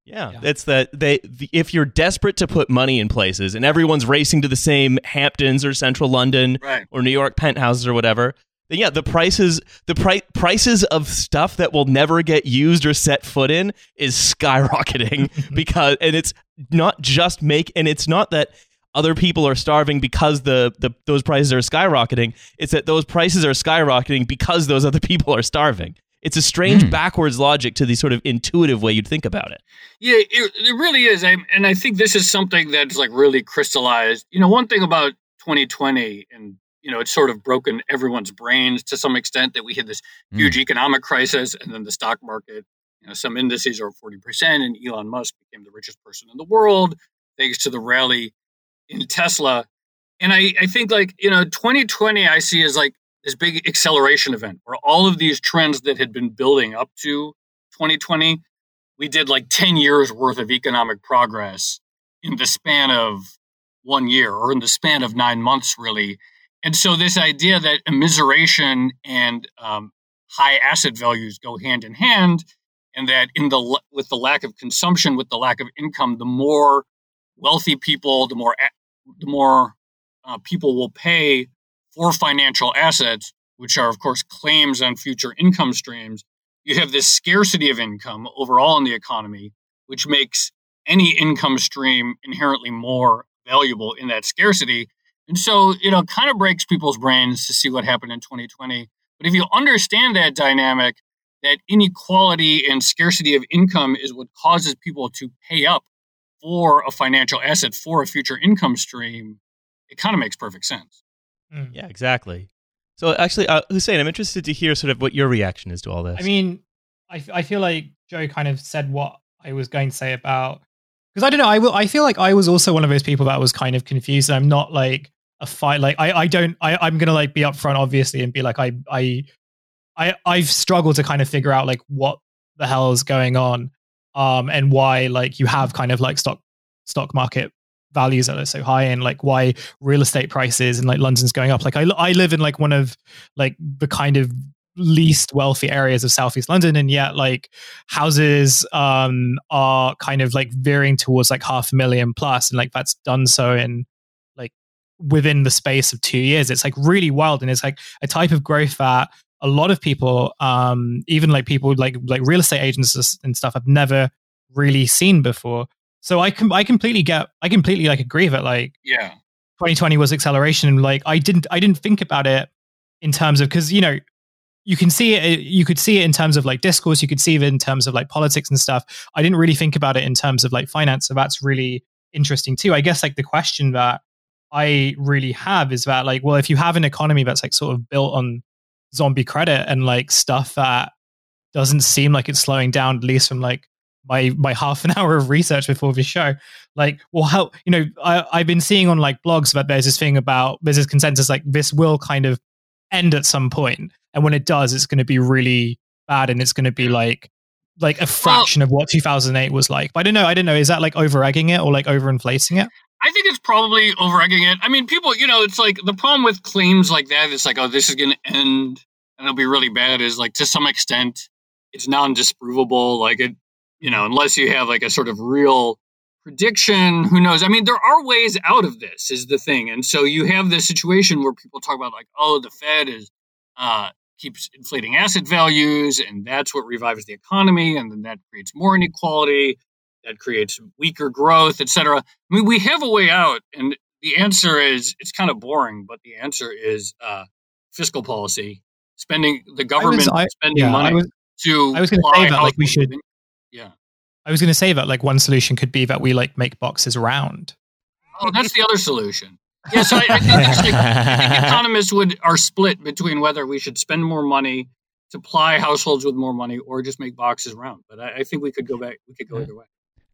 Yeah, Yeah. it's that they the, if you're desperate to put money in places and everyone's racing to the same Hamptons or Central London Right. or New York penthouses or whatever, then yeah, the prices the pri- prices of stuff that will never get used or set foot in is skyrocketing because and it's not just make and it's not that other people are starving because the, the those prices are skyrocketing. It's that those prices are skyrocketing because those other people are starving. It's a strange Hmm. backwards logic to the sort of intuitive way you'd think about it. Yeah, it, it really is. I, and I think this is something that's like really crystallized. You know, one thing about 2020, and, you know, it's sort of broken everyone's brains to some extent that we had this Mm. huge economic crisis and then the stock market, you know, some indices are 40%, and Elon Musk became the richest person in the world thanks to the rally in Tesla. And I, I think like, you know, 2020 I see as like this big acceleration event where all of these trends that had been building up to 2020, we did like 10 years worth of economic progress in the span of one year or in the span of nine months, really. And so this idea that immiseration and um, high asset values go hand in hand, and that in the with the lack of consumption, with the lack of income, the more wealthy people, the more the more uh, people will pay for financial assets, which are of course claims on future income streams. You have this scarcity of income overall in the economy, which makes any income stream inherently more valuable in that scarcity. And so, you know, kind of breaks people's brains to see what happened in 2020. But if you understand that dynamic, that inequality and scarcity of income is what causes people to pay up for a financial asset, for a future income stream, it kind of makes perfect sense. Mm. Yeah, exactly. So actually, uh, Hussein, I'm interested to hear sort of what your reaction is to all this. I mean, I, f- I feel like Joe kind of said what I was going to say about because I don't know. I will. I feel like I was also one of those people that was kind of confused. I'm not like a fight. Like I, I don't. I, I'm gonna like be upfront, obviously, and be like, I, I, I, I've struggled to kind of figure out like what the hell is going on, um, and why like you have kind of like stock stock market values that are so high and like why real estate prices and like London's going up. Like I, I live in like one of like the kind of least wealthy areas of southeast london and yet like houses um are kind of like veering towards like half a million plus and like that's done so in like within the space of two years it's like really wild and it's like a type of growth that a lot of people um even like people like like real estate agents and stuff have never really seen before so i can i completely get i completely like agree that like Yeah. 2020 was acceleration. And like I didn't I didn't think about it in terms of because you know you can see it uh, you could see it in terms of like discourse you could see it in terms of like politics and stuff. I didn't really think about it in terms of like finance so that's really interesting too. I guess like the question that i really have is that like well if you have an economy that's like sort of built on zombie credit and like stuff that doesn't seem like it's slowing down at least from like my my half an hour of research before the show like well how you know I, i've been seeing on like blogs that there's this thing about there's this consensus like this will kind of end at some point and when it does it's going to be really bad and it's going to be like like a fraction well, of what 2008 was like but i don't know i don't know is that like over egging it or like overinflating it I think it's probably over egging it. I mean, people, you know, it's like the problem with claims like that. It's like, oh, this is going to end and it'll be really bad. Is like to some extent, it's non-disprovable. Like it, you know, unless you have like a sort of real prediction, who knows? I mean, there are ways out of this, is the thing. And so you have this situation where people talk about like, oh, the Fed is uh, keeps inflating asset values, and that's what revives the economy, and then that creates more inequality, that creates weaker growth, et cetera. I mean, we have a way out, and the answer is it's kind of boring, but the answer is uh, fiscal policy, spending the government I was, I, spending yeah, money I was, to. I was going to say that like we should. Yeah. I was going to say that like one solution could be that we like make boxes round. Oh, that's the other solution. Yeah, so I, I, think, like, I think economists would are split between whether we should spend more money to ply households with more money or just make boxes round. But I, I think we could go back. We could go either way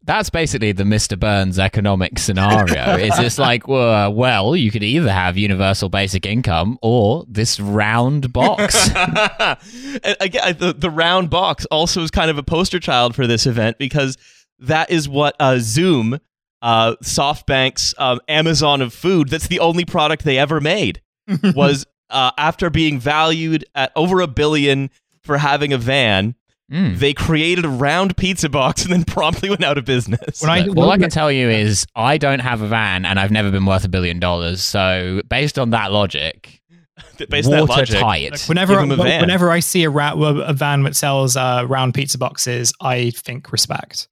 that's basically the Mr. Burns economic scenario. it's just like, well, well, you could either have universal basic income or this round box. Again, the, the round box also is kind of a poster child for this event because that is what uh, Zoom, uh, SoftBank's um, Amazon of food, that's the only product they ever made, was uh, after being valued at over a billion for having a van Mm. They created a round pizza box and then promptly went out of business. I, all I can tell you is I don't have a van and I've never been worth a billion dollars. So based on that logic, based watertight. Like whenever, whenever I see a, ra- a van that sells uh, round pizza boxes, I think respect.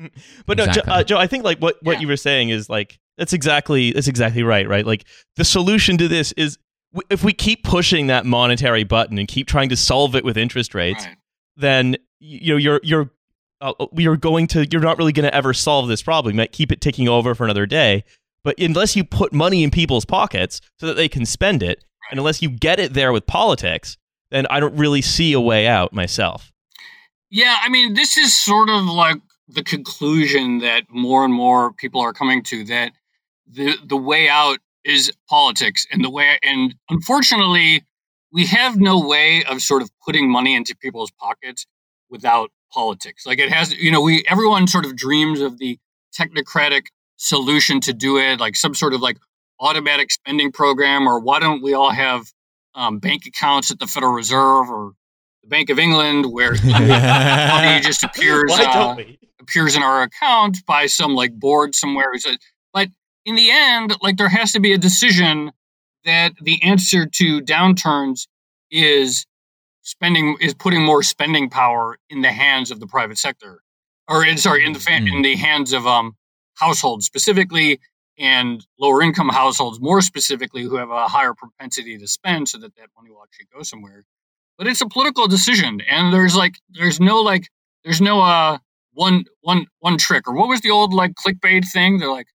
But no. Joe, uh, Joe, I think like what, what yeah. you were saying is like that's exactly that's exactly right, right? Like the solution to this is if we keep pushing that monetary button and keep trying to solve it with interest rates, right then you know you're you're uh, you're going to you're not really going to ever solve this problem. You might keep it ticking over for another day, but unless you put money in people's pockets so that they can spend it, and unless you get it there with politics, then I don't really see a way out myself. Yeah, I mean, this is sort of like the conclusion that more and more people are coming to that the the way out is politics and the way and unfortunately we have no way of sort of putting money into people's pockets without politics. Like it has, you know, we everyone sort of dreams of the technocratic solution to do it, like some sort of like automatic spending program, or why don't we all have um, bank accounts at the Federal Reserve or the Bank of England where money just appears uh, appears in our account by some like board somewhere. But in the end, like there has to be a decision that the answer to downturns is spending is putting more spending power in the hands of the private sector or in, sorry in the fa- mm. in the hands of um households specifically and lower income households more specifically who have a higher propensity to spend so that that money will actually go somewhere but it's a political decision and there's like there's no like there's no uh one one one trick or what was the old like clickbait thing they're like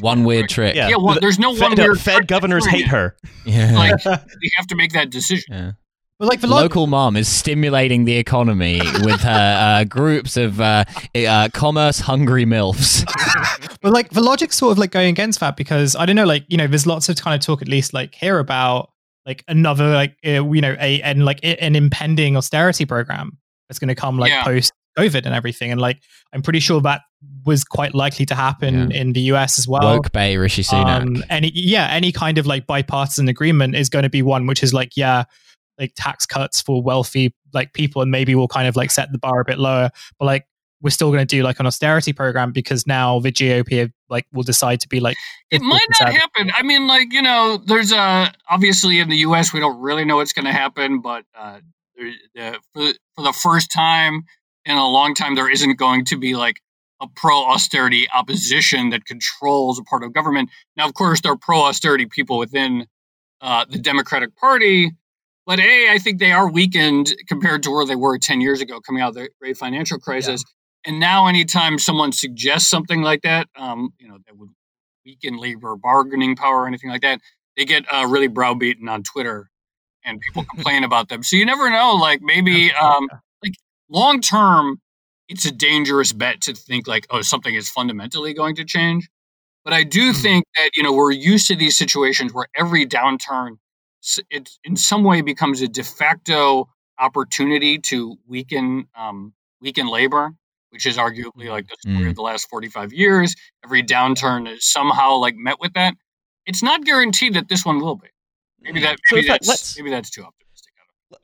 one weird trick. Yeah, yeah well, there's no Fed, one weird Fed governors hate her. Yeah. Like you have to make that decision. Yeah. But like the local mom is stimulating the economy with her uh, groups of uh, uh, commerce hungry milfs. but like the logic's sort of like going against that because I don't know, like you know, there's lots of kind of talk at least like here about like another like uh, you know a and like an impending austerity program that's going to come like yeah. post COVID and everything. And like, I'm pretty sure that was quite likely to happen yeah. in the US as well. Woke Bay Rishi Sunak. Um, any, yeah, any kind of like bipartisan agreement is going to be one which is like, yeah, like tax cuts for wealthy like people, and maybe we'll kind of like set the bar a bit lower. But like, we're still going to do like an austerity program because now the GOP like will decide to be like it might not happen. I mean, like you know, there's a obviously in the U.S. we don't really know what's going to happen, but uh, there, uh, for for the first time in a long time there isn't going to be like a pro austerity opposition that controls a part of government. Now, of course, there are pro austerity people within uh, the Democratic Party, but A, I think they are weakened compared to where they were 10 years ago coming out of the great financial crisis. And now, anytime someone suggests something like that, um, you know, that would weaken labor bargaining power or anything like that, they get uh, really browbeaten on Twitter and people complain about them. So you never know. Like maybe, um, like long term, it's a dangerous bet to think like, oh, something is fundamentally going to change. But I do Mhm. think that you know we're used to these situations where every downturn, it in some way becomes a de facto opportunity to weaken um, weaken labor, which is arguably like the story Mm. of the last forty five years. Every downturn is somehow like met with that. It's not guaranteed that this one will be. Maybe that. Maybe in fact, that's let's- maybe that's too optimistic.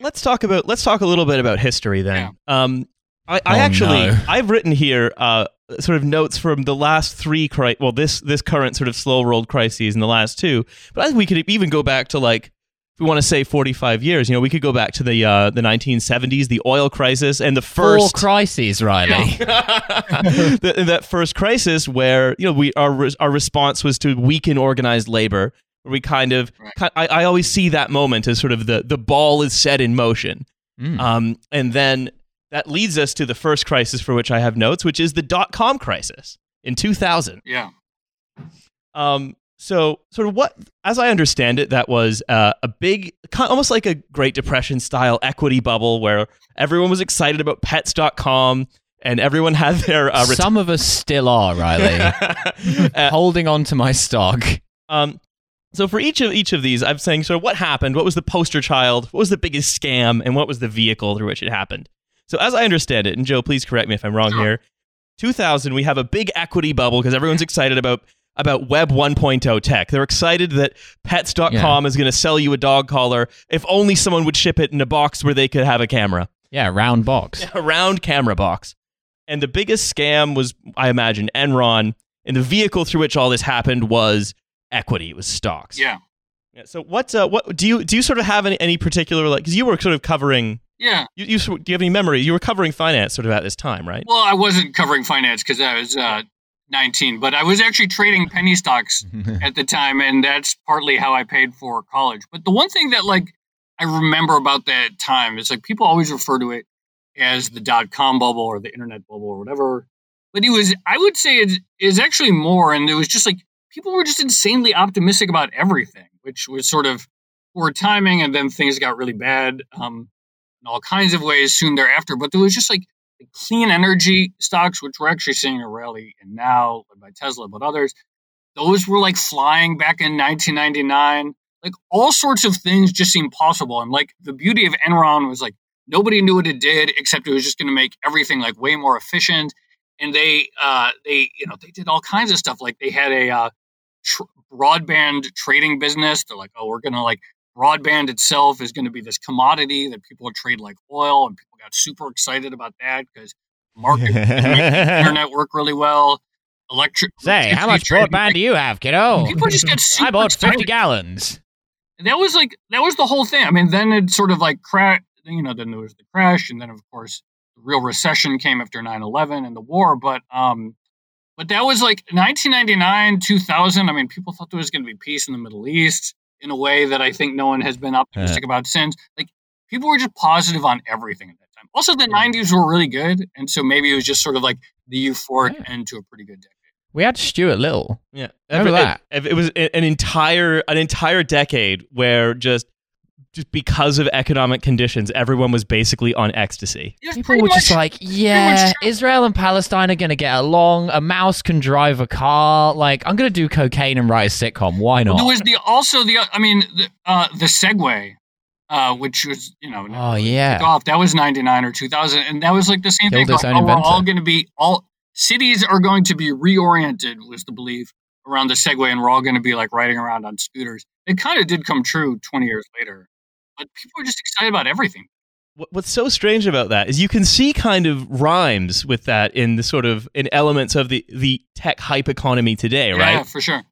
let's talk about let's talk a little bit about history then. Um, I, I Oh, actually no. I've written here uh, sort of notes from the last three cri- well this this current sort of slow rolled crises and the last two, but I think we could even go back to like if we want to say 45 years, you know, we could go back to the uh, the 1970s, the oil crisis, and the Four first crises, Riley. that, that first crisis where you know we our our response was to weaken organized labor. Where we kind of, Right. I, I always see that moment as sort of the the ball is set in motion, Mm. um, and then that leads us to the first crisis for which I have notes, which is the dot com crisis in 2000. Yeah. Um, so, sort of what, as I understand it, that was uh, a big, almost like a Great Depression style equity bubble where everyone was excited about pets.com and everyone had their uh, ret- Some of us still are, Riley. Uh, Holding on to my stock. um, so for each of each of these, I'm saying sort of what happened, what was the poster child, what was the biggest scam, and what was the vehicle through which it happened. So as I understand it, and Joe, please correct me if I'm wrong here. 2000, we have a big equity bubble because everyone's excited about about Web 1.0 tech. They're excited that Pets.com is going to sell you a dog collar if only someone would ship it in a box where they could have a camera, Yeah, round box. a round camera box. And the biggest scam was, I imagine, Enron. And the vehicle through which all this happened was equity. It was stocks. Yeah. Yeah, So what uh, what do you do you sort of have any, any particular like because you were sort of covering Yeah. you, you do you have any memory you were covering finance sort of at this time right Well, I wasn't covering finance because I was uh, 19, but I was actually trading penny stocks at the time, and that's partly how I paid for college. But the one thing that like I remember about that time is like people always refer to it as the dot com bubble or the internet bubble or whatever. But it was, I would say, it is actually more, and it was just like people were just insanely optimistic about everything, which was sort of poor timing, and then things got really bad um, in all kinds of ways soon thereafter. But there was just like clean energy stocks, which we're actually seeing a rally in now, by Tesla, but others, those were like flying back in 1999. Like all sorts of things just seemed possible. And like the beauty of Enron was like nobody knew what it did, except it was just going to make everything like way more efficient. And they, uh, they, you know, they did all kinds of stuff. Like they had a uh, tr- broadband trading business. They're like, oh, we're going to like broadband itself is going to be this commodity that people trade like oil, and people got super excited about that because market was gonna make the internet work really well. Electric. Say, how much broadband do you have, kiddo? People just get super I bought 50 excited. gallons. That was like that was the whole thing. I mean, then it sort of like crash. You know, then there was the crash, and then of course the real recession came after 9-11 and the war. But um, but that was like 1999, 2000. I mean, people thought there was going to be peace in the Middle East in a way that I think no one has been optimistic about since. Like people were just positive on everything at that time. Also, the 90s were really good, and so maybe it was just sort of like the euphoric Yeah. end to a pretty good decade. We had Stuart Little. Yeah, Remember Every- that? It, it was an entire an entire decade where just just because of economic conditions, everyone was basically on ecstasy. It People pretty were just like, yeah, true. Israel and Palestine are going to get along. A mouse can drive a car. Like, I'm going to do cocaine and write a sitcom. Why not? There was the also the I mean the uh, the Segway, uh, which was you know Oh, yeah. off. That was ninety nine or two thousand, and that was like the same Killed thing. its oh, oh, we're all going to be all cities are going to be reoriented was the belief around the Segway, and we're all going to be like riding around on scooters. It kind of did come true twenty years later, but people are just excited about everything. What's so strange about that is you can see kind of rhymes with that in the sort of in elements of the the tech hype economy today, Yeah, right? for sure.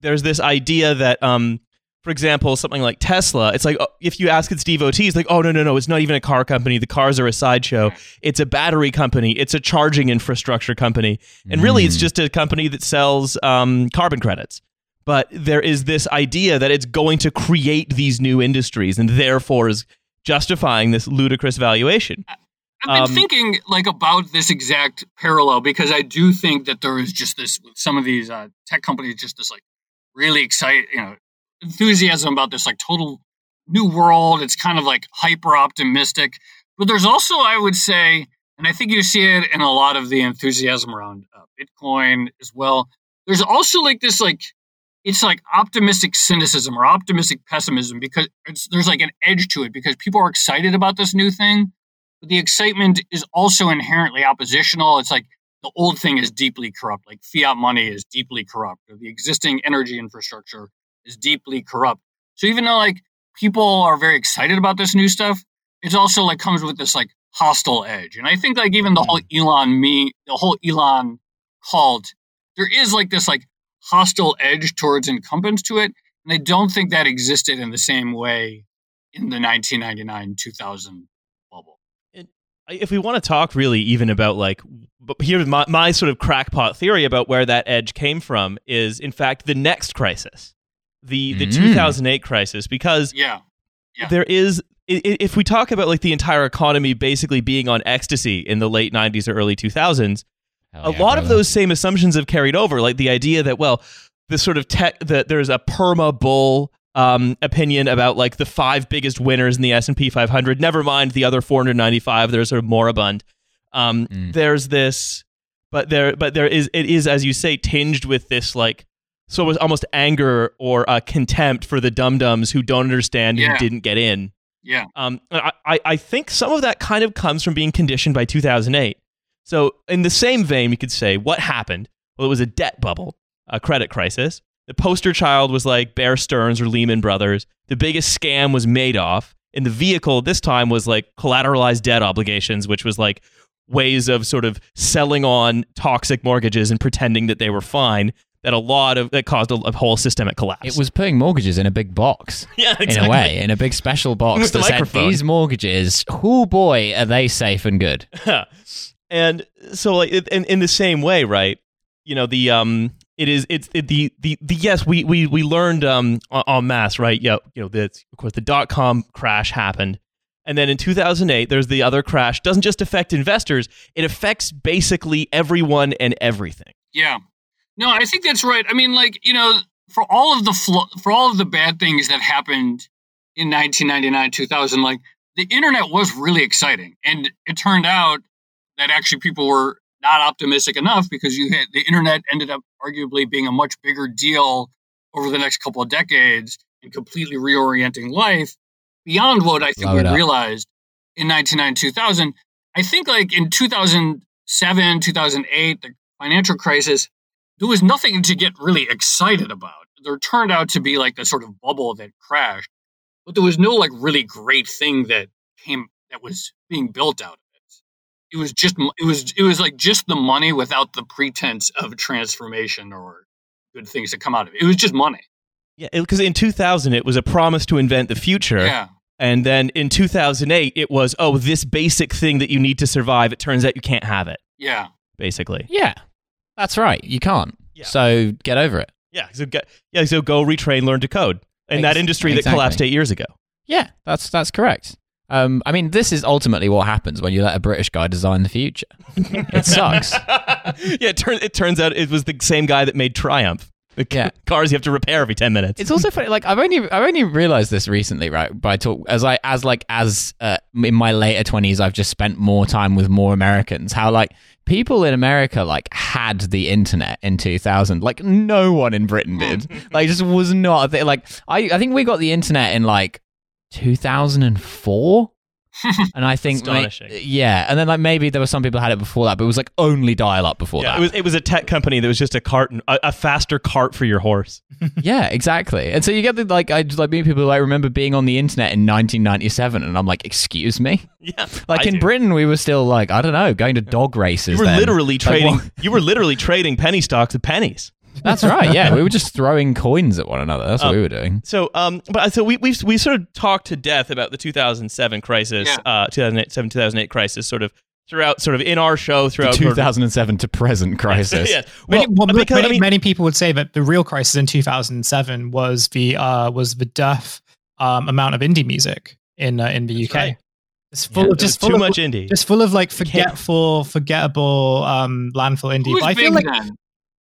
there's this idea that um for example, something like Tesla, it's like oh, if you ask its devotees, like, oh no, no, no, it's not even a car company. The cars are a sideshow. It's a battery company. It's a charging infrastructure company, and really, it's Mm. just a company that sells um, carbon credits. But there is this idea that it's going to create these new industries, and therefore is justifying this ludicrous valuation. I've been Um, thinking like about this exact parallel because I do think that there is just this with some of these uh, tech companies, just this like really excited, you know, enthusiasm about this like total new world. It's kind of like hyper optimistic, but there's also, I would say, and I think you see it in a lot of the enthusiasm around uh, Bitcoin as well. There's also like this like it's like optimistic cynicism or optimistic pessimism because it's, there's like an edge to it because people are excited about this new thing but the excitement is also inherently oppositional. It's like the old thing is deeply corrupt, like fiat money is deeply corrupt, or the existing energy infrastructure is deeply corrupt. So even though like people are very excited about this new stuff, it's also like comes with this like hostile edge. And I think like even the hmm. whole Elon me, the whole Elon cult, there is like this like hostile edge towards incumbents to it. And I don't think that existed in the same way in the 1999 2000 bubble. I- if we want to talk really even about like but here's my, my sort of crackpot theory about where that edge came from is in fact the next crisis the the Mm. 2008 crisis because Yeah. Yeah. there is if we talk about like the entire economy basically being on ecstasy in the late 90s or early 2000s Hell a yeah, lot of those same assumptions have carried over like the idea that well the sort of tech that there's a perma bull um, opinion about like the five biggest winners in the S&P 500 never mind the other 495 that are sort of moribund um, Mm. there's this but there but there is it is as you say tinged with this like so it was almost anger or uh, contempt for the dum-dums who don't understand Yeah. and didn't get in Yeah. um, I I think some of that kind of comes from being conditioned by 2008. So, in the same vein, we could say what happened? Well, it was a debt bubble, a credit crisis. The poster child was like Bear Stearns or Lehman Brothers. The biggest scam was Madoff. And the vehicle this time was like collateralized debt obligations, which was like ways of sort of selling on toxic mortgages and pretending that they were fine. That a lot of that caused a, a whole systemic collapse. It was putting mortgages in a big box. yeah, In a way, in a big special box With the that said microphone. these mortgages, oh boy, are they safe and good. and so like in in the same way, right? You know the um it is it's it, the the the yes we we we learned um en- en masse right yeah you know that of course the dot com crash happened and then in 2008 there's the other crash doesn't just affect investors it affects basically everyone and everything Yeah. No, I think that's right. I mean, like you know, for all of the flo- for all of the bad things that happened in 1999, 2000, like the internet was really exciting, and it turned out that actually people were not optimistic enough because you had the internet ended up arguably being a much bigger deal over the next couple of decades and completely reorienting life beyond what I think we realized in 1999, 2000. I think like in 2007, 2008, the financial crisis, there was nothing to get really excited about. There turned out to be like a sort of bubble that crashed, but there was no like really great thing that came that was being built out it. It was just it was it was like just the money without the pretense of transformation or good things to come out of it. It was just money. yeah because in 2000 it was a promise to invent the future Yeah. and then in 2008 it was oh this basic thing that you need to survive it turns out you can't have it Yeah. basically Yeah, that's right. You can't. Yeah. So get over it. Yeah, so go, yeah, so go retrain, learn to code in that Ex- industry that exactly. collapsed eight years ago. Yeah, that's that's correct. Um, I mean, this is ultimately what happens when you let a British guy design the future. it sucks. yeah, it, turn, it turns out it was the same guy that made Triumph. The Yeah. cars you have to repair every ten minutes. It's also funny. Like I've only I've only realized this recently, right? By talk as I as like as uh, in my later twenties, I've just spent more time with more Americans. How like people in America like had the internet in two thousand. Like no one in Britain did. like just was not a thing. Like I I think we got the internet in like two thousand and four. And I think, ma- Astonishing. yeah, and then like maybe there were some people who had it before that, but it was like only dial up before yeah, that. it was it was a tech company that was just a cart, a, a faster cart for your horse. Yeah, exactly. And so you get the like I like meet people who like remember being on the internet in 1997, and I'm like, excuse me. Yeah, Like I in do. Britain, we were still like I don't know, going to dog races. you were then. literally trading. what- you were literally trading penny stocks with pennies. That's right. Yeah, we were just throwing coins at one another. That's what Um, we were doing. So, um, but so we we we sort of talked to death about the 2007 crisis, Yeah. uh, 2007 2008 crisis, sort of throughout, sort of in our show The throughout. 2007 to present crisis. yeah. Well, Many, well, because many, I mean, many people would say that the real crisis in 2007 was the uh, was the dearth um, amount of indie music in uh, in the UK. right. It's full yeah, of just too of, much indie. just full of like forgetful, forgettable um, landfill indie. Who was But I feel big like then?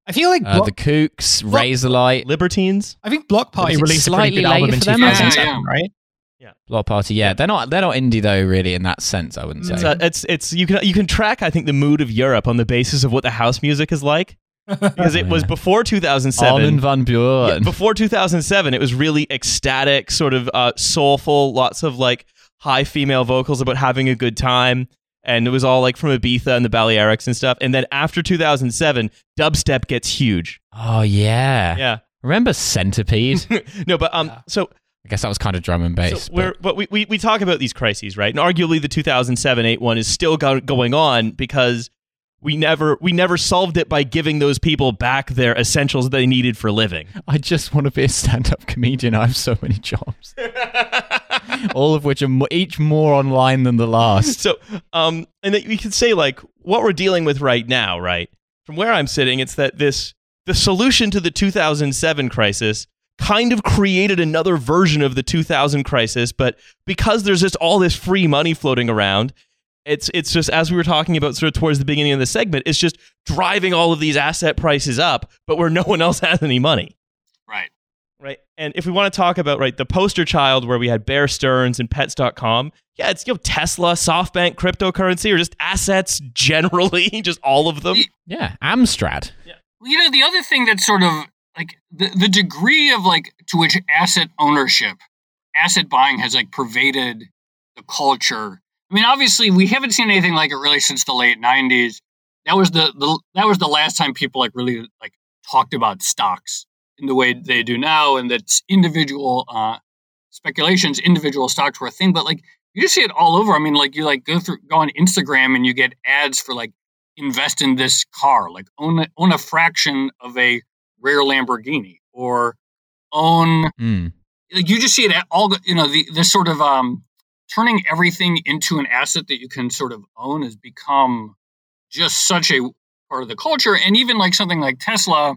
I feel like Uh, Bloc, the Kooks, Razorlight, Libertines. I think Bloc Party is it released a pretty slightly good album in them? 2007, Yeah, yeah. right? Bloc Party. Yeah, they're not they're not indie though, really, in that sense. I wouldn't say. It's, uh, it's it's you can you can track I think the mood of Europe on the basis of what the house music is like because it was before 2007. Armin van Yeah, before 2007, it was really ecstatic, sort of uh, soulful, lots of like high female vocals about having a good time. And it was all like from Ibiza and the Balearics and stuff. And then after 2007, dubstep gets huge. oh yeah. Yeah. Remember Centipede? no, but um, Yeah. so I guess that was kind of drum and bass. So we're, but we, we, we talk about these crises, right? And arguably the 2007 8 one is still go- going on because we never we never solved it by giving those people back their essentials they needed for living. I just want to be a stand-up comedian. I have so many jobs, all of which are mo- each more online than the last. so um and that we could say like what we're dealing with right now, right? From where I'm sitting, it's that this the solution to the 2007 crisis kind of created another version of the 2000 crisis, but because there's just all this free money floating around, it's it's just as we were talking about sort of towards the beginning of the segment, it's just driving all of these asset prices up, but where no one else has any money. Right. Right. And if we want to talk about right the poster child where we had Bear Stearns and pets.com, yeah, it's you know Tesla, SoftBank, cryptocurrency, or just assets generally, just all of them. Yeah, Amstrad. Well, you know, the other thing that's sort of like the, the degree of like to which asset ownership, asset buying has like pervaded the culture. I mean, obviously, we haven't seen anything like it really since the late '90s. That was the, the that was the last time people like really like talked about stocks in the way they do now, and that individual uh, speculations, individual stocks were a thing. But like you just see it all over. I mean, like you like go through go on Instagram and you get ads for like invest in this car, like own a, own a fraction of a rare Lamborghini, or own Mm. like you just see it at all. You know, the this sort of um turning everything into an asset that you can sort of own has become just such a part of the culture, and even like something like Tesla.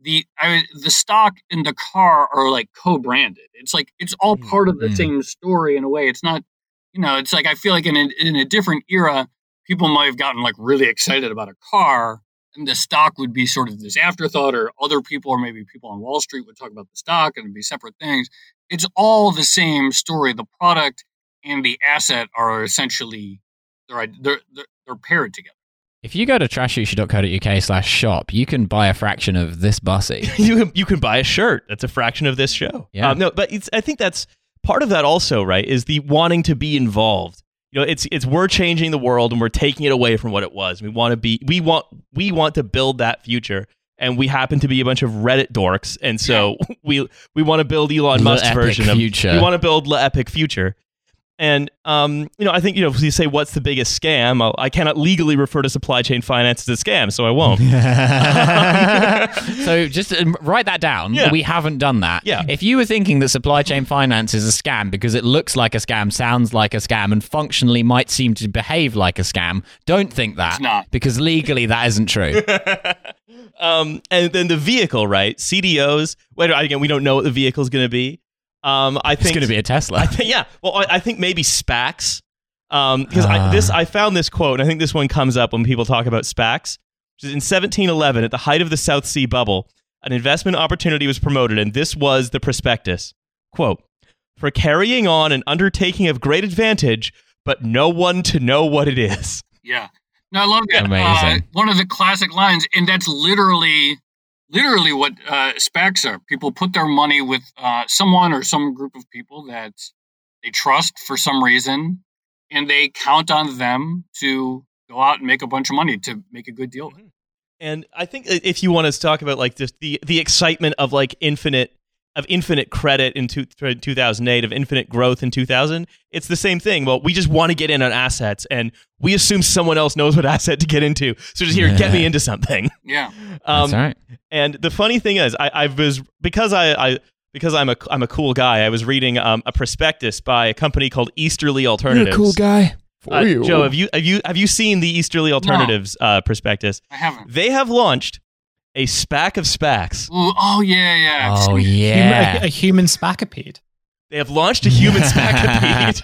The I, the stock and the car are like co-branded. It's like it's all part of the Mm. same story in a way. It's not, you know. It's like I feel like in a, in a different era, people might have gotten like really excited about a car and the stock would be sort of this afterthought or other people or maybe people on wall street would talk about the stock and it'd be separate things it's all the same story the product and the asset are essentially they're they're they're, they're paired together If you go to trashushi.co.uk slash shop, you can buy a fraction of this bussy. you can you can buy a shirt that's a fraction of this show. Yeah. Um, no, but it's I think that's part of that also, right? Is the wanting to be involved. You know, it's it's we're changing the world and we're taking it away from what it was. We want to be we want we want to build that future. And we happen to be a bunch of Reddit dorks, and so we we want to build Elon epic version of future. we want to build the epic future. And um, you know, I think you know, if you say what's the biggest scam, I'll, I cannot legally refer to supply chain finance as a scam, so I won't. so just um, write that down. Yeah. We haven't done that. Yeah. If you were thinking that supply chain finance is a scam because it looks like a scam, sounds like a scam, and functionally might seem to behave like a scam, don't think that. It's not. Because legally that isn't true. um, and then the vehicle, right? CDOs. Wait, again, we don't know what the vehicle is going to be. Um, I think it's going to be a Tesla. I think yeah. Well, I, I think maybe SPACs. Um, because I Ah. this I found this quote, and I think this one comes up when people talk about SPACs. Which is in 1711, at the height of the South Sea bubble, an investment opportunity was promoted, and this was the prospectus. Quote: For carrying on an undertaking of great advantage, but no one to know what it is. yeah no i love that Amazing. Uh, one of the classic lines and that's literally literally what uh SPACs are people put their money with uh someone or some group of people that they trust for some reason and they count on them to go out and make a bunch of money to make a good deal. And I think if you want to talk about like just the the excitement of like infinite of infinite credit in two, 2008 of infinite growth in 2000 it's the same thing well we just want to get in on assets and we assume someone else knows what asset to get into so just here get me into something Yeah. um, That's right. and the funny thing is i, I was because I, I because i'm a i'm a cool guy i was reading um, a prospectus by a company called easterly alternatives You're a cool guy. For Uh, you. joe have you have you have you seen the easterly alternatives uh, prospectus I haven't. they have launched a SPAC of SPACs. Ooh, oh yeah, yeah. Oh seen yeah. Human- a, a human spacapede. They have launched a human SPAC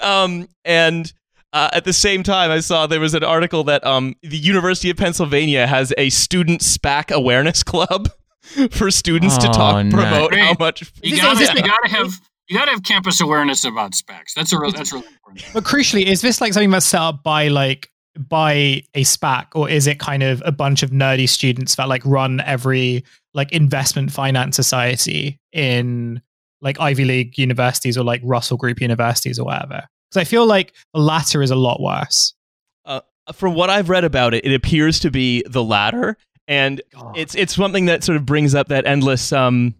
um, and uh, at the same time, I saw there was an article that um, the University of Pennsylvania has a student SPAC awareness club for students to Oh, talk no. promote how much. You gotta, this- you gotta have you gotta have campus awareness about SPACs. That's a real, that's really important. But crucially, is this like something that's set up by like by a SPAC, or is it kind of a bunch of nerdy students that like run every like investment finance society in like Ivy League universities or like Russell Group universities or whatever? Because I feel like the latter is a lot worse. From what I've read about it, it appears to be the latter, and it's it's something that sort of brings up that endless um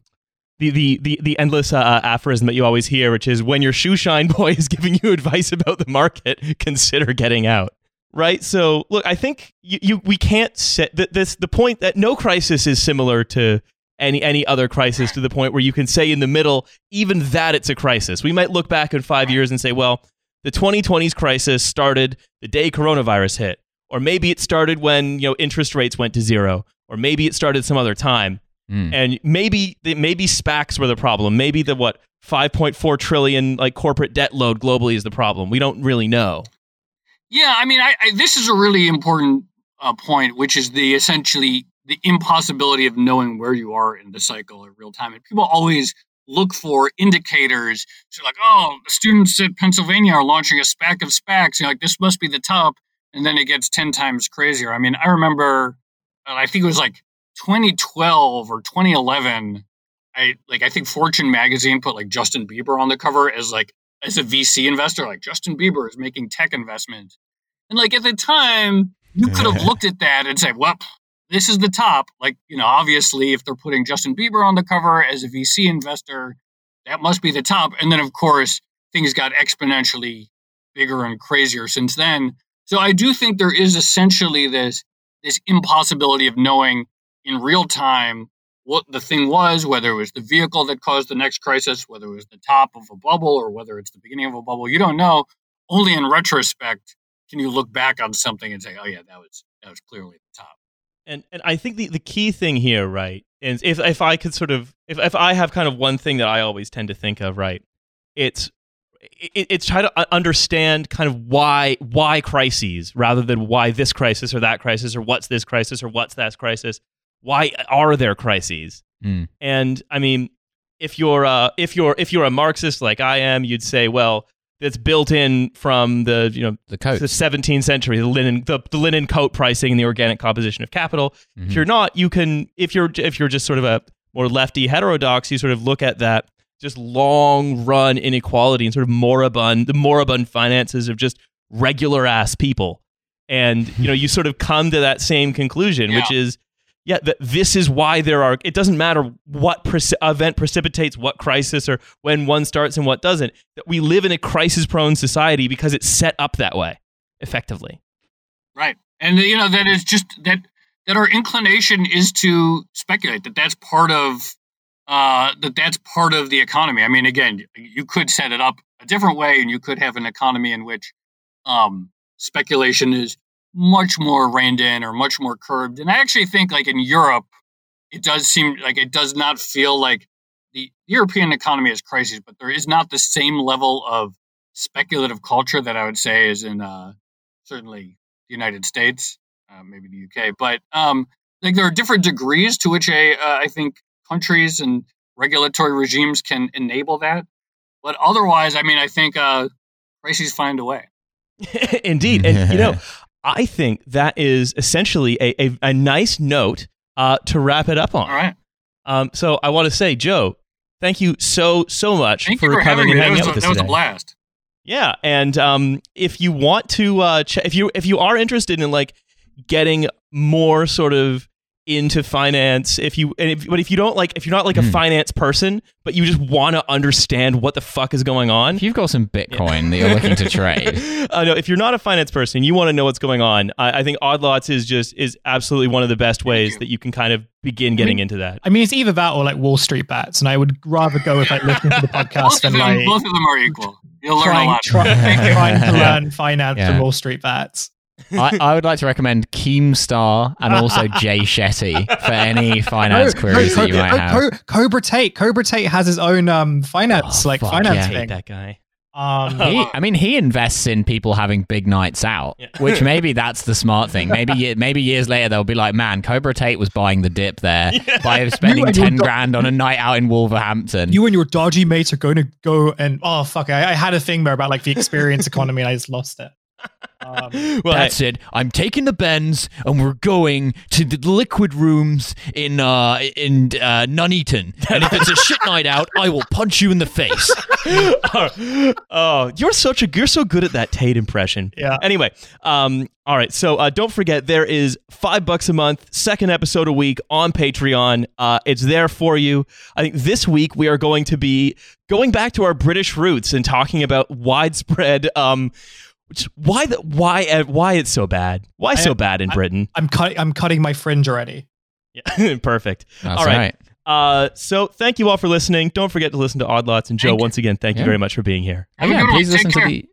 the the the, the endless uh, aphorism that you always hear, which is when your shoe shine boy is giving you advice about the market, consider getting out. Right. So look, I think you, you we can't set th- this the point that no crisis is similar to any any other crisis to the point where you can say in the middle even that it's a crisis. We might look back in 5 years and say, well, the 2020s crisis started the day coronavirus hit or maybe it started when, you know, interest rates went to zero or maybe it started some other time. Mm. And maybe the, maybe SPACs were the problem. Maybe the what 5.4 trillion like corporate debt load globally is the problem. We don't really know. Yeah, I mean, I, I this is a really important uh, point, which is the essentially the impossibility of knowing where you are in the cycle in real time. And people always look for indicators. So, like, oh, the students at Pennsylvania are launching a SPAC of SPACs. You're like, this must be the top, and then it gets ten times crazier. I mean, I remember, I think it was like 2012 or 2011. I like, I think Fortune magazine put like Justin Bieber on the cover as like as a VC investor, like Justin Bieber is making tech investment. And like at the time, you could have looked at that and said, well, this is the top. Like, you know, obviously, if they're putting Justin Bieber on the cover as a VC investor, that must be the top. And then, of course, things got exponentially bigger and crazier since then. So I do think there is essentially this this impossibility of knowing in real time what the thing was, whether it was the vehicle that caused the next crisis, whether it was the top of a bubble or whether it's the beginning of a bubble. You don't know. Only in retrospect can you look back on something and say, "Oh yeah, that was that was clearly the top." And and I think the, the key thing here, right, is if if I could sort of if if I have kind of one thing that I always tend to think of, right, it's it, it's try to understand kind of why why crises rather than why this crisis or that crisis or what's this crisis or what's that crisis. Why are there crises? Mm. And I mean, if you're uh, if you're if you're a Marxist like I am, you'd say, well, that's built in from the you know The coat. the 17th century, the linen the, the linen coat pricing and the organic composition of capital. Mhm. If you're not, you can if you're if you're just sort of a more lefty heterodox, you sort of look at that just long run inequality and sort of moribund the moribund finances of just regular ass people. And you know, you sort of come to that same conclusion, which is yeah, that this is why there are. It doesn't matter what event precipitates what crisis or when one starts and what doesn't. That we live in a crisis-prone society because it's set up that way, effectively. Right. And you know that is just that that our inclination is to speculate that that's part of uh, that that's part of the economy. I mean, again, you could set it up a different way, and you could have an economy in which um, speculation is much more reined in or much more curbed. And I actually think, like in Europe, it does seem like it does not feel like the European economy is crisis, but there is not the same level of speculative culture that I would say is in uh, certainly the United States, uh, maybe the UK. But um, like there are different degrees to which a uh, I think countries and regulatory regimes can enable that. But otherwise, I mean, I think uh, crises find a way. Indeed, and you know, I think that is essentially a a, a nice note uh, to wrap it up on. All right. Um, so I want to say, Joe, thank you so so much Thank for, for coming and hanging out a, with us that was a blast. Yeah, and um, if you want to, uh, ch- if you if you are interested in like getting more sort of into finance, if you and if, but if you don't like if you're not like a Hmm. finance person, but you just want to understand what the fuck is going on, If you've got some Bitcoin that you're looking to trade, uh, no, if you're not a finance person, you want to know what's going on. I, I think Odd Lots is just is absolutely one of the best ways that you can kind of begin getting into that. I mean, it's either that or like Wall Street bets and I would rather go with like listening to the Both podcast of, than them, like both of them are equal. You'll learn a trying, lot. try, trying to learn finance Yeah. from Wall Street bets. I, I would like to recommend Keemstar and also Jay Shetty for any finance No, queries no, that you Co- might Co- have. Co- Cobra Tate. Cobra Tate has his own um finance, Oh, like finance yeah. I hate thing. that guy. Um, He, I mean, he invests in people having big nights out, Yeah. which maybe that's the smart thing. Maybe maybe years later they'll be like, man, Cobra Tate was buying the dip there by spending ten dog- grand on a night out in Wolverhampton. you and your dodgy mates are going to go and oh fuck! I, I had a thing there about like the experience economy, and I just lost it. Um, Well, That's it. I'm taking the Benz and we're going to the liquid rooms in uh in uh, Nuneaton. And if it's a shit night out, I will punch you in the face. oh, you're such a you're so good at that Tate impression. Yeah. Anyway, um, all right. So uh, don't forget there is five bucks a month, second episode a week on Patreon. Uh, it's there for you. I think this week we are going to be going back to our British roots and talking about widespread. Um, which, why the why uh, why it's so bad? Why I- so bad in I- Britain? I'm cut. I'm cutting my fringe already. Yeah, perfect. That's All right. right. Uh, so thank you all for listening. Don't forget to listen to Odd Lots and Joe. Thank once again, thank you Yeah. very much for being here. Have a yeah, good one. please Take listen to care. the.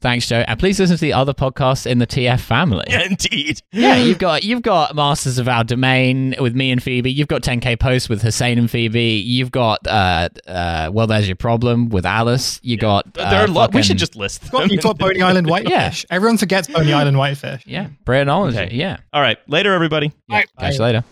Thanks, Joe, and please listen to the other podcasts in the TF family. Indeed. Yeah, you've got you've got Masters of Our Domain with me and Phoebe. You've got 10k Post with Hussein and Phoebe. You've got uh uh well, there's your problem with Alice. You got there uh, are a lot. We should just list You've got, you've got Boney Island Whitefish. yeah. Everyone forgets Boney Island Whitefish. yeah, Britain Okay. Yeah, All right. Later, everybody. Bye. catch you later.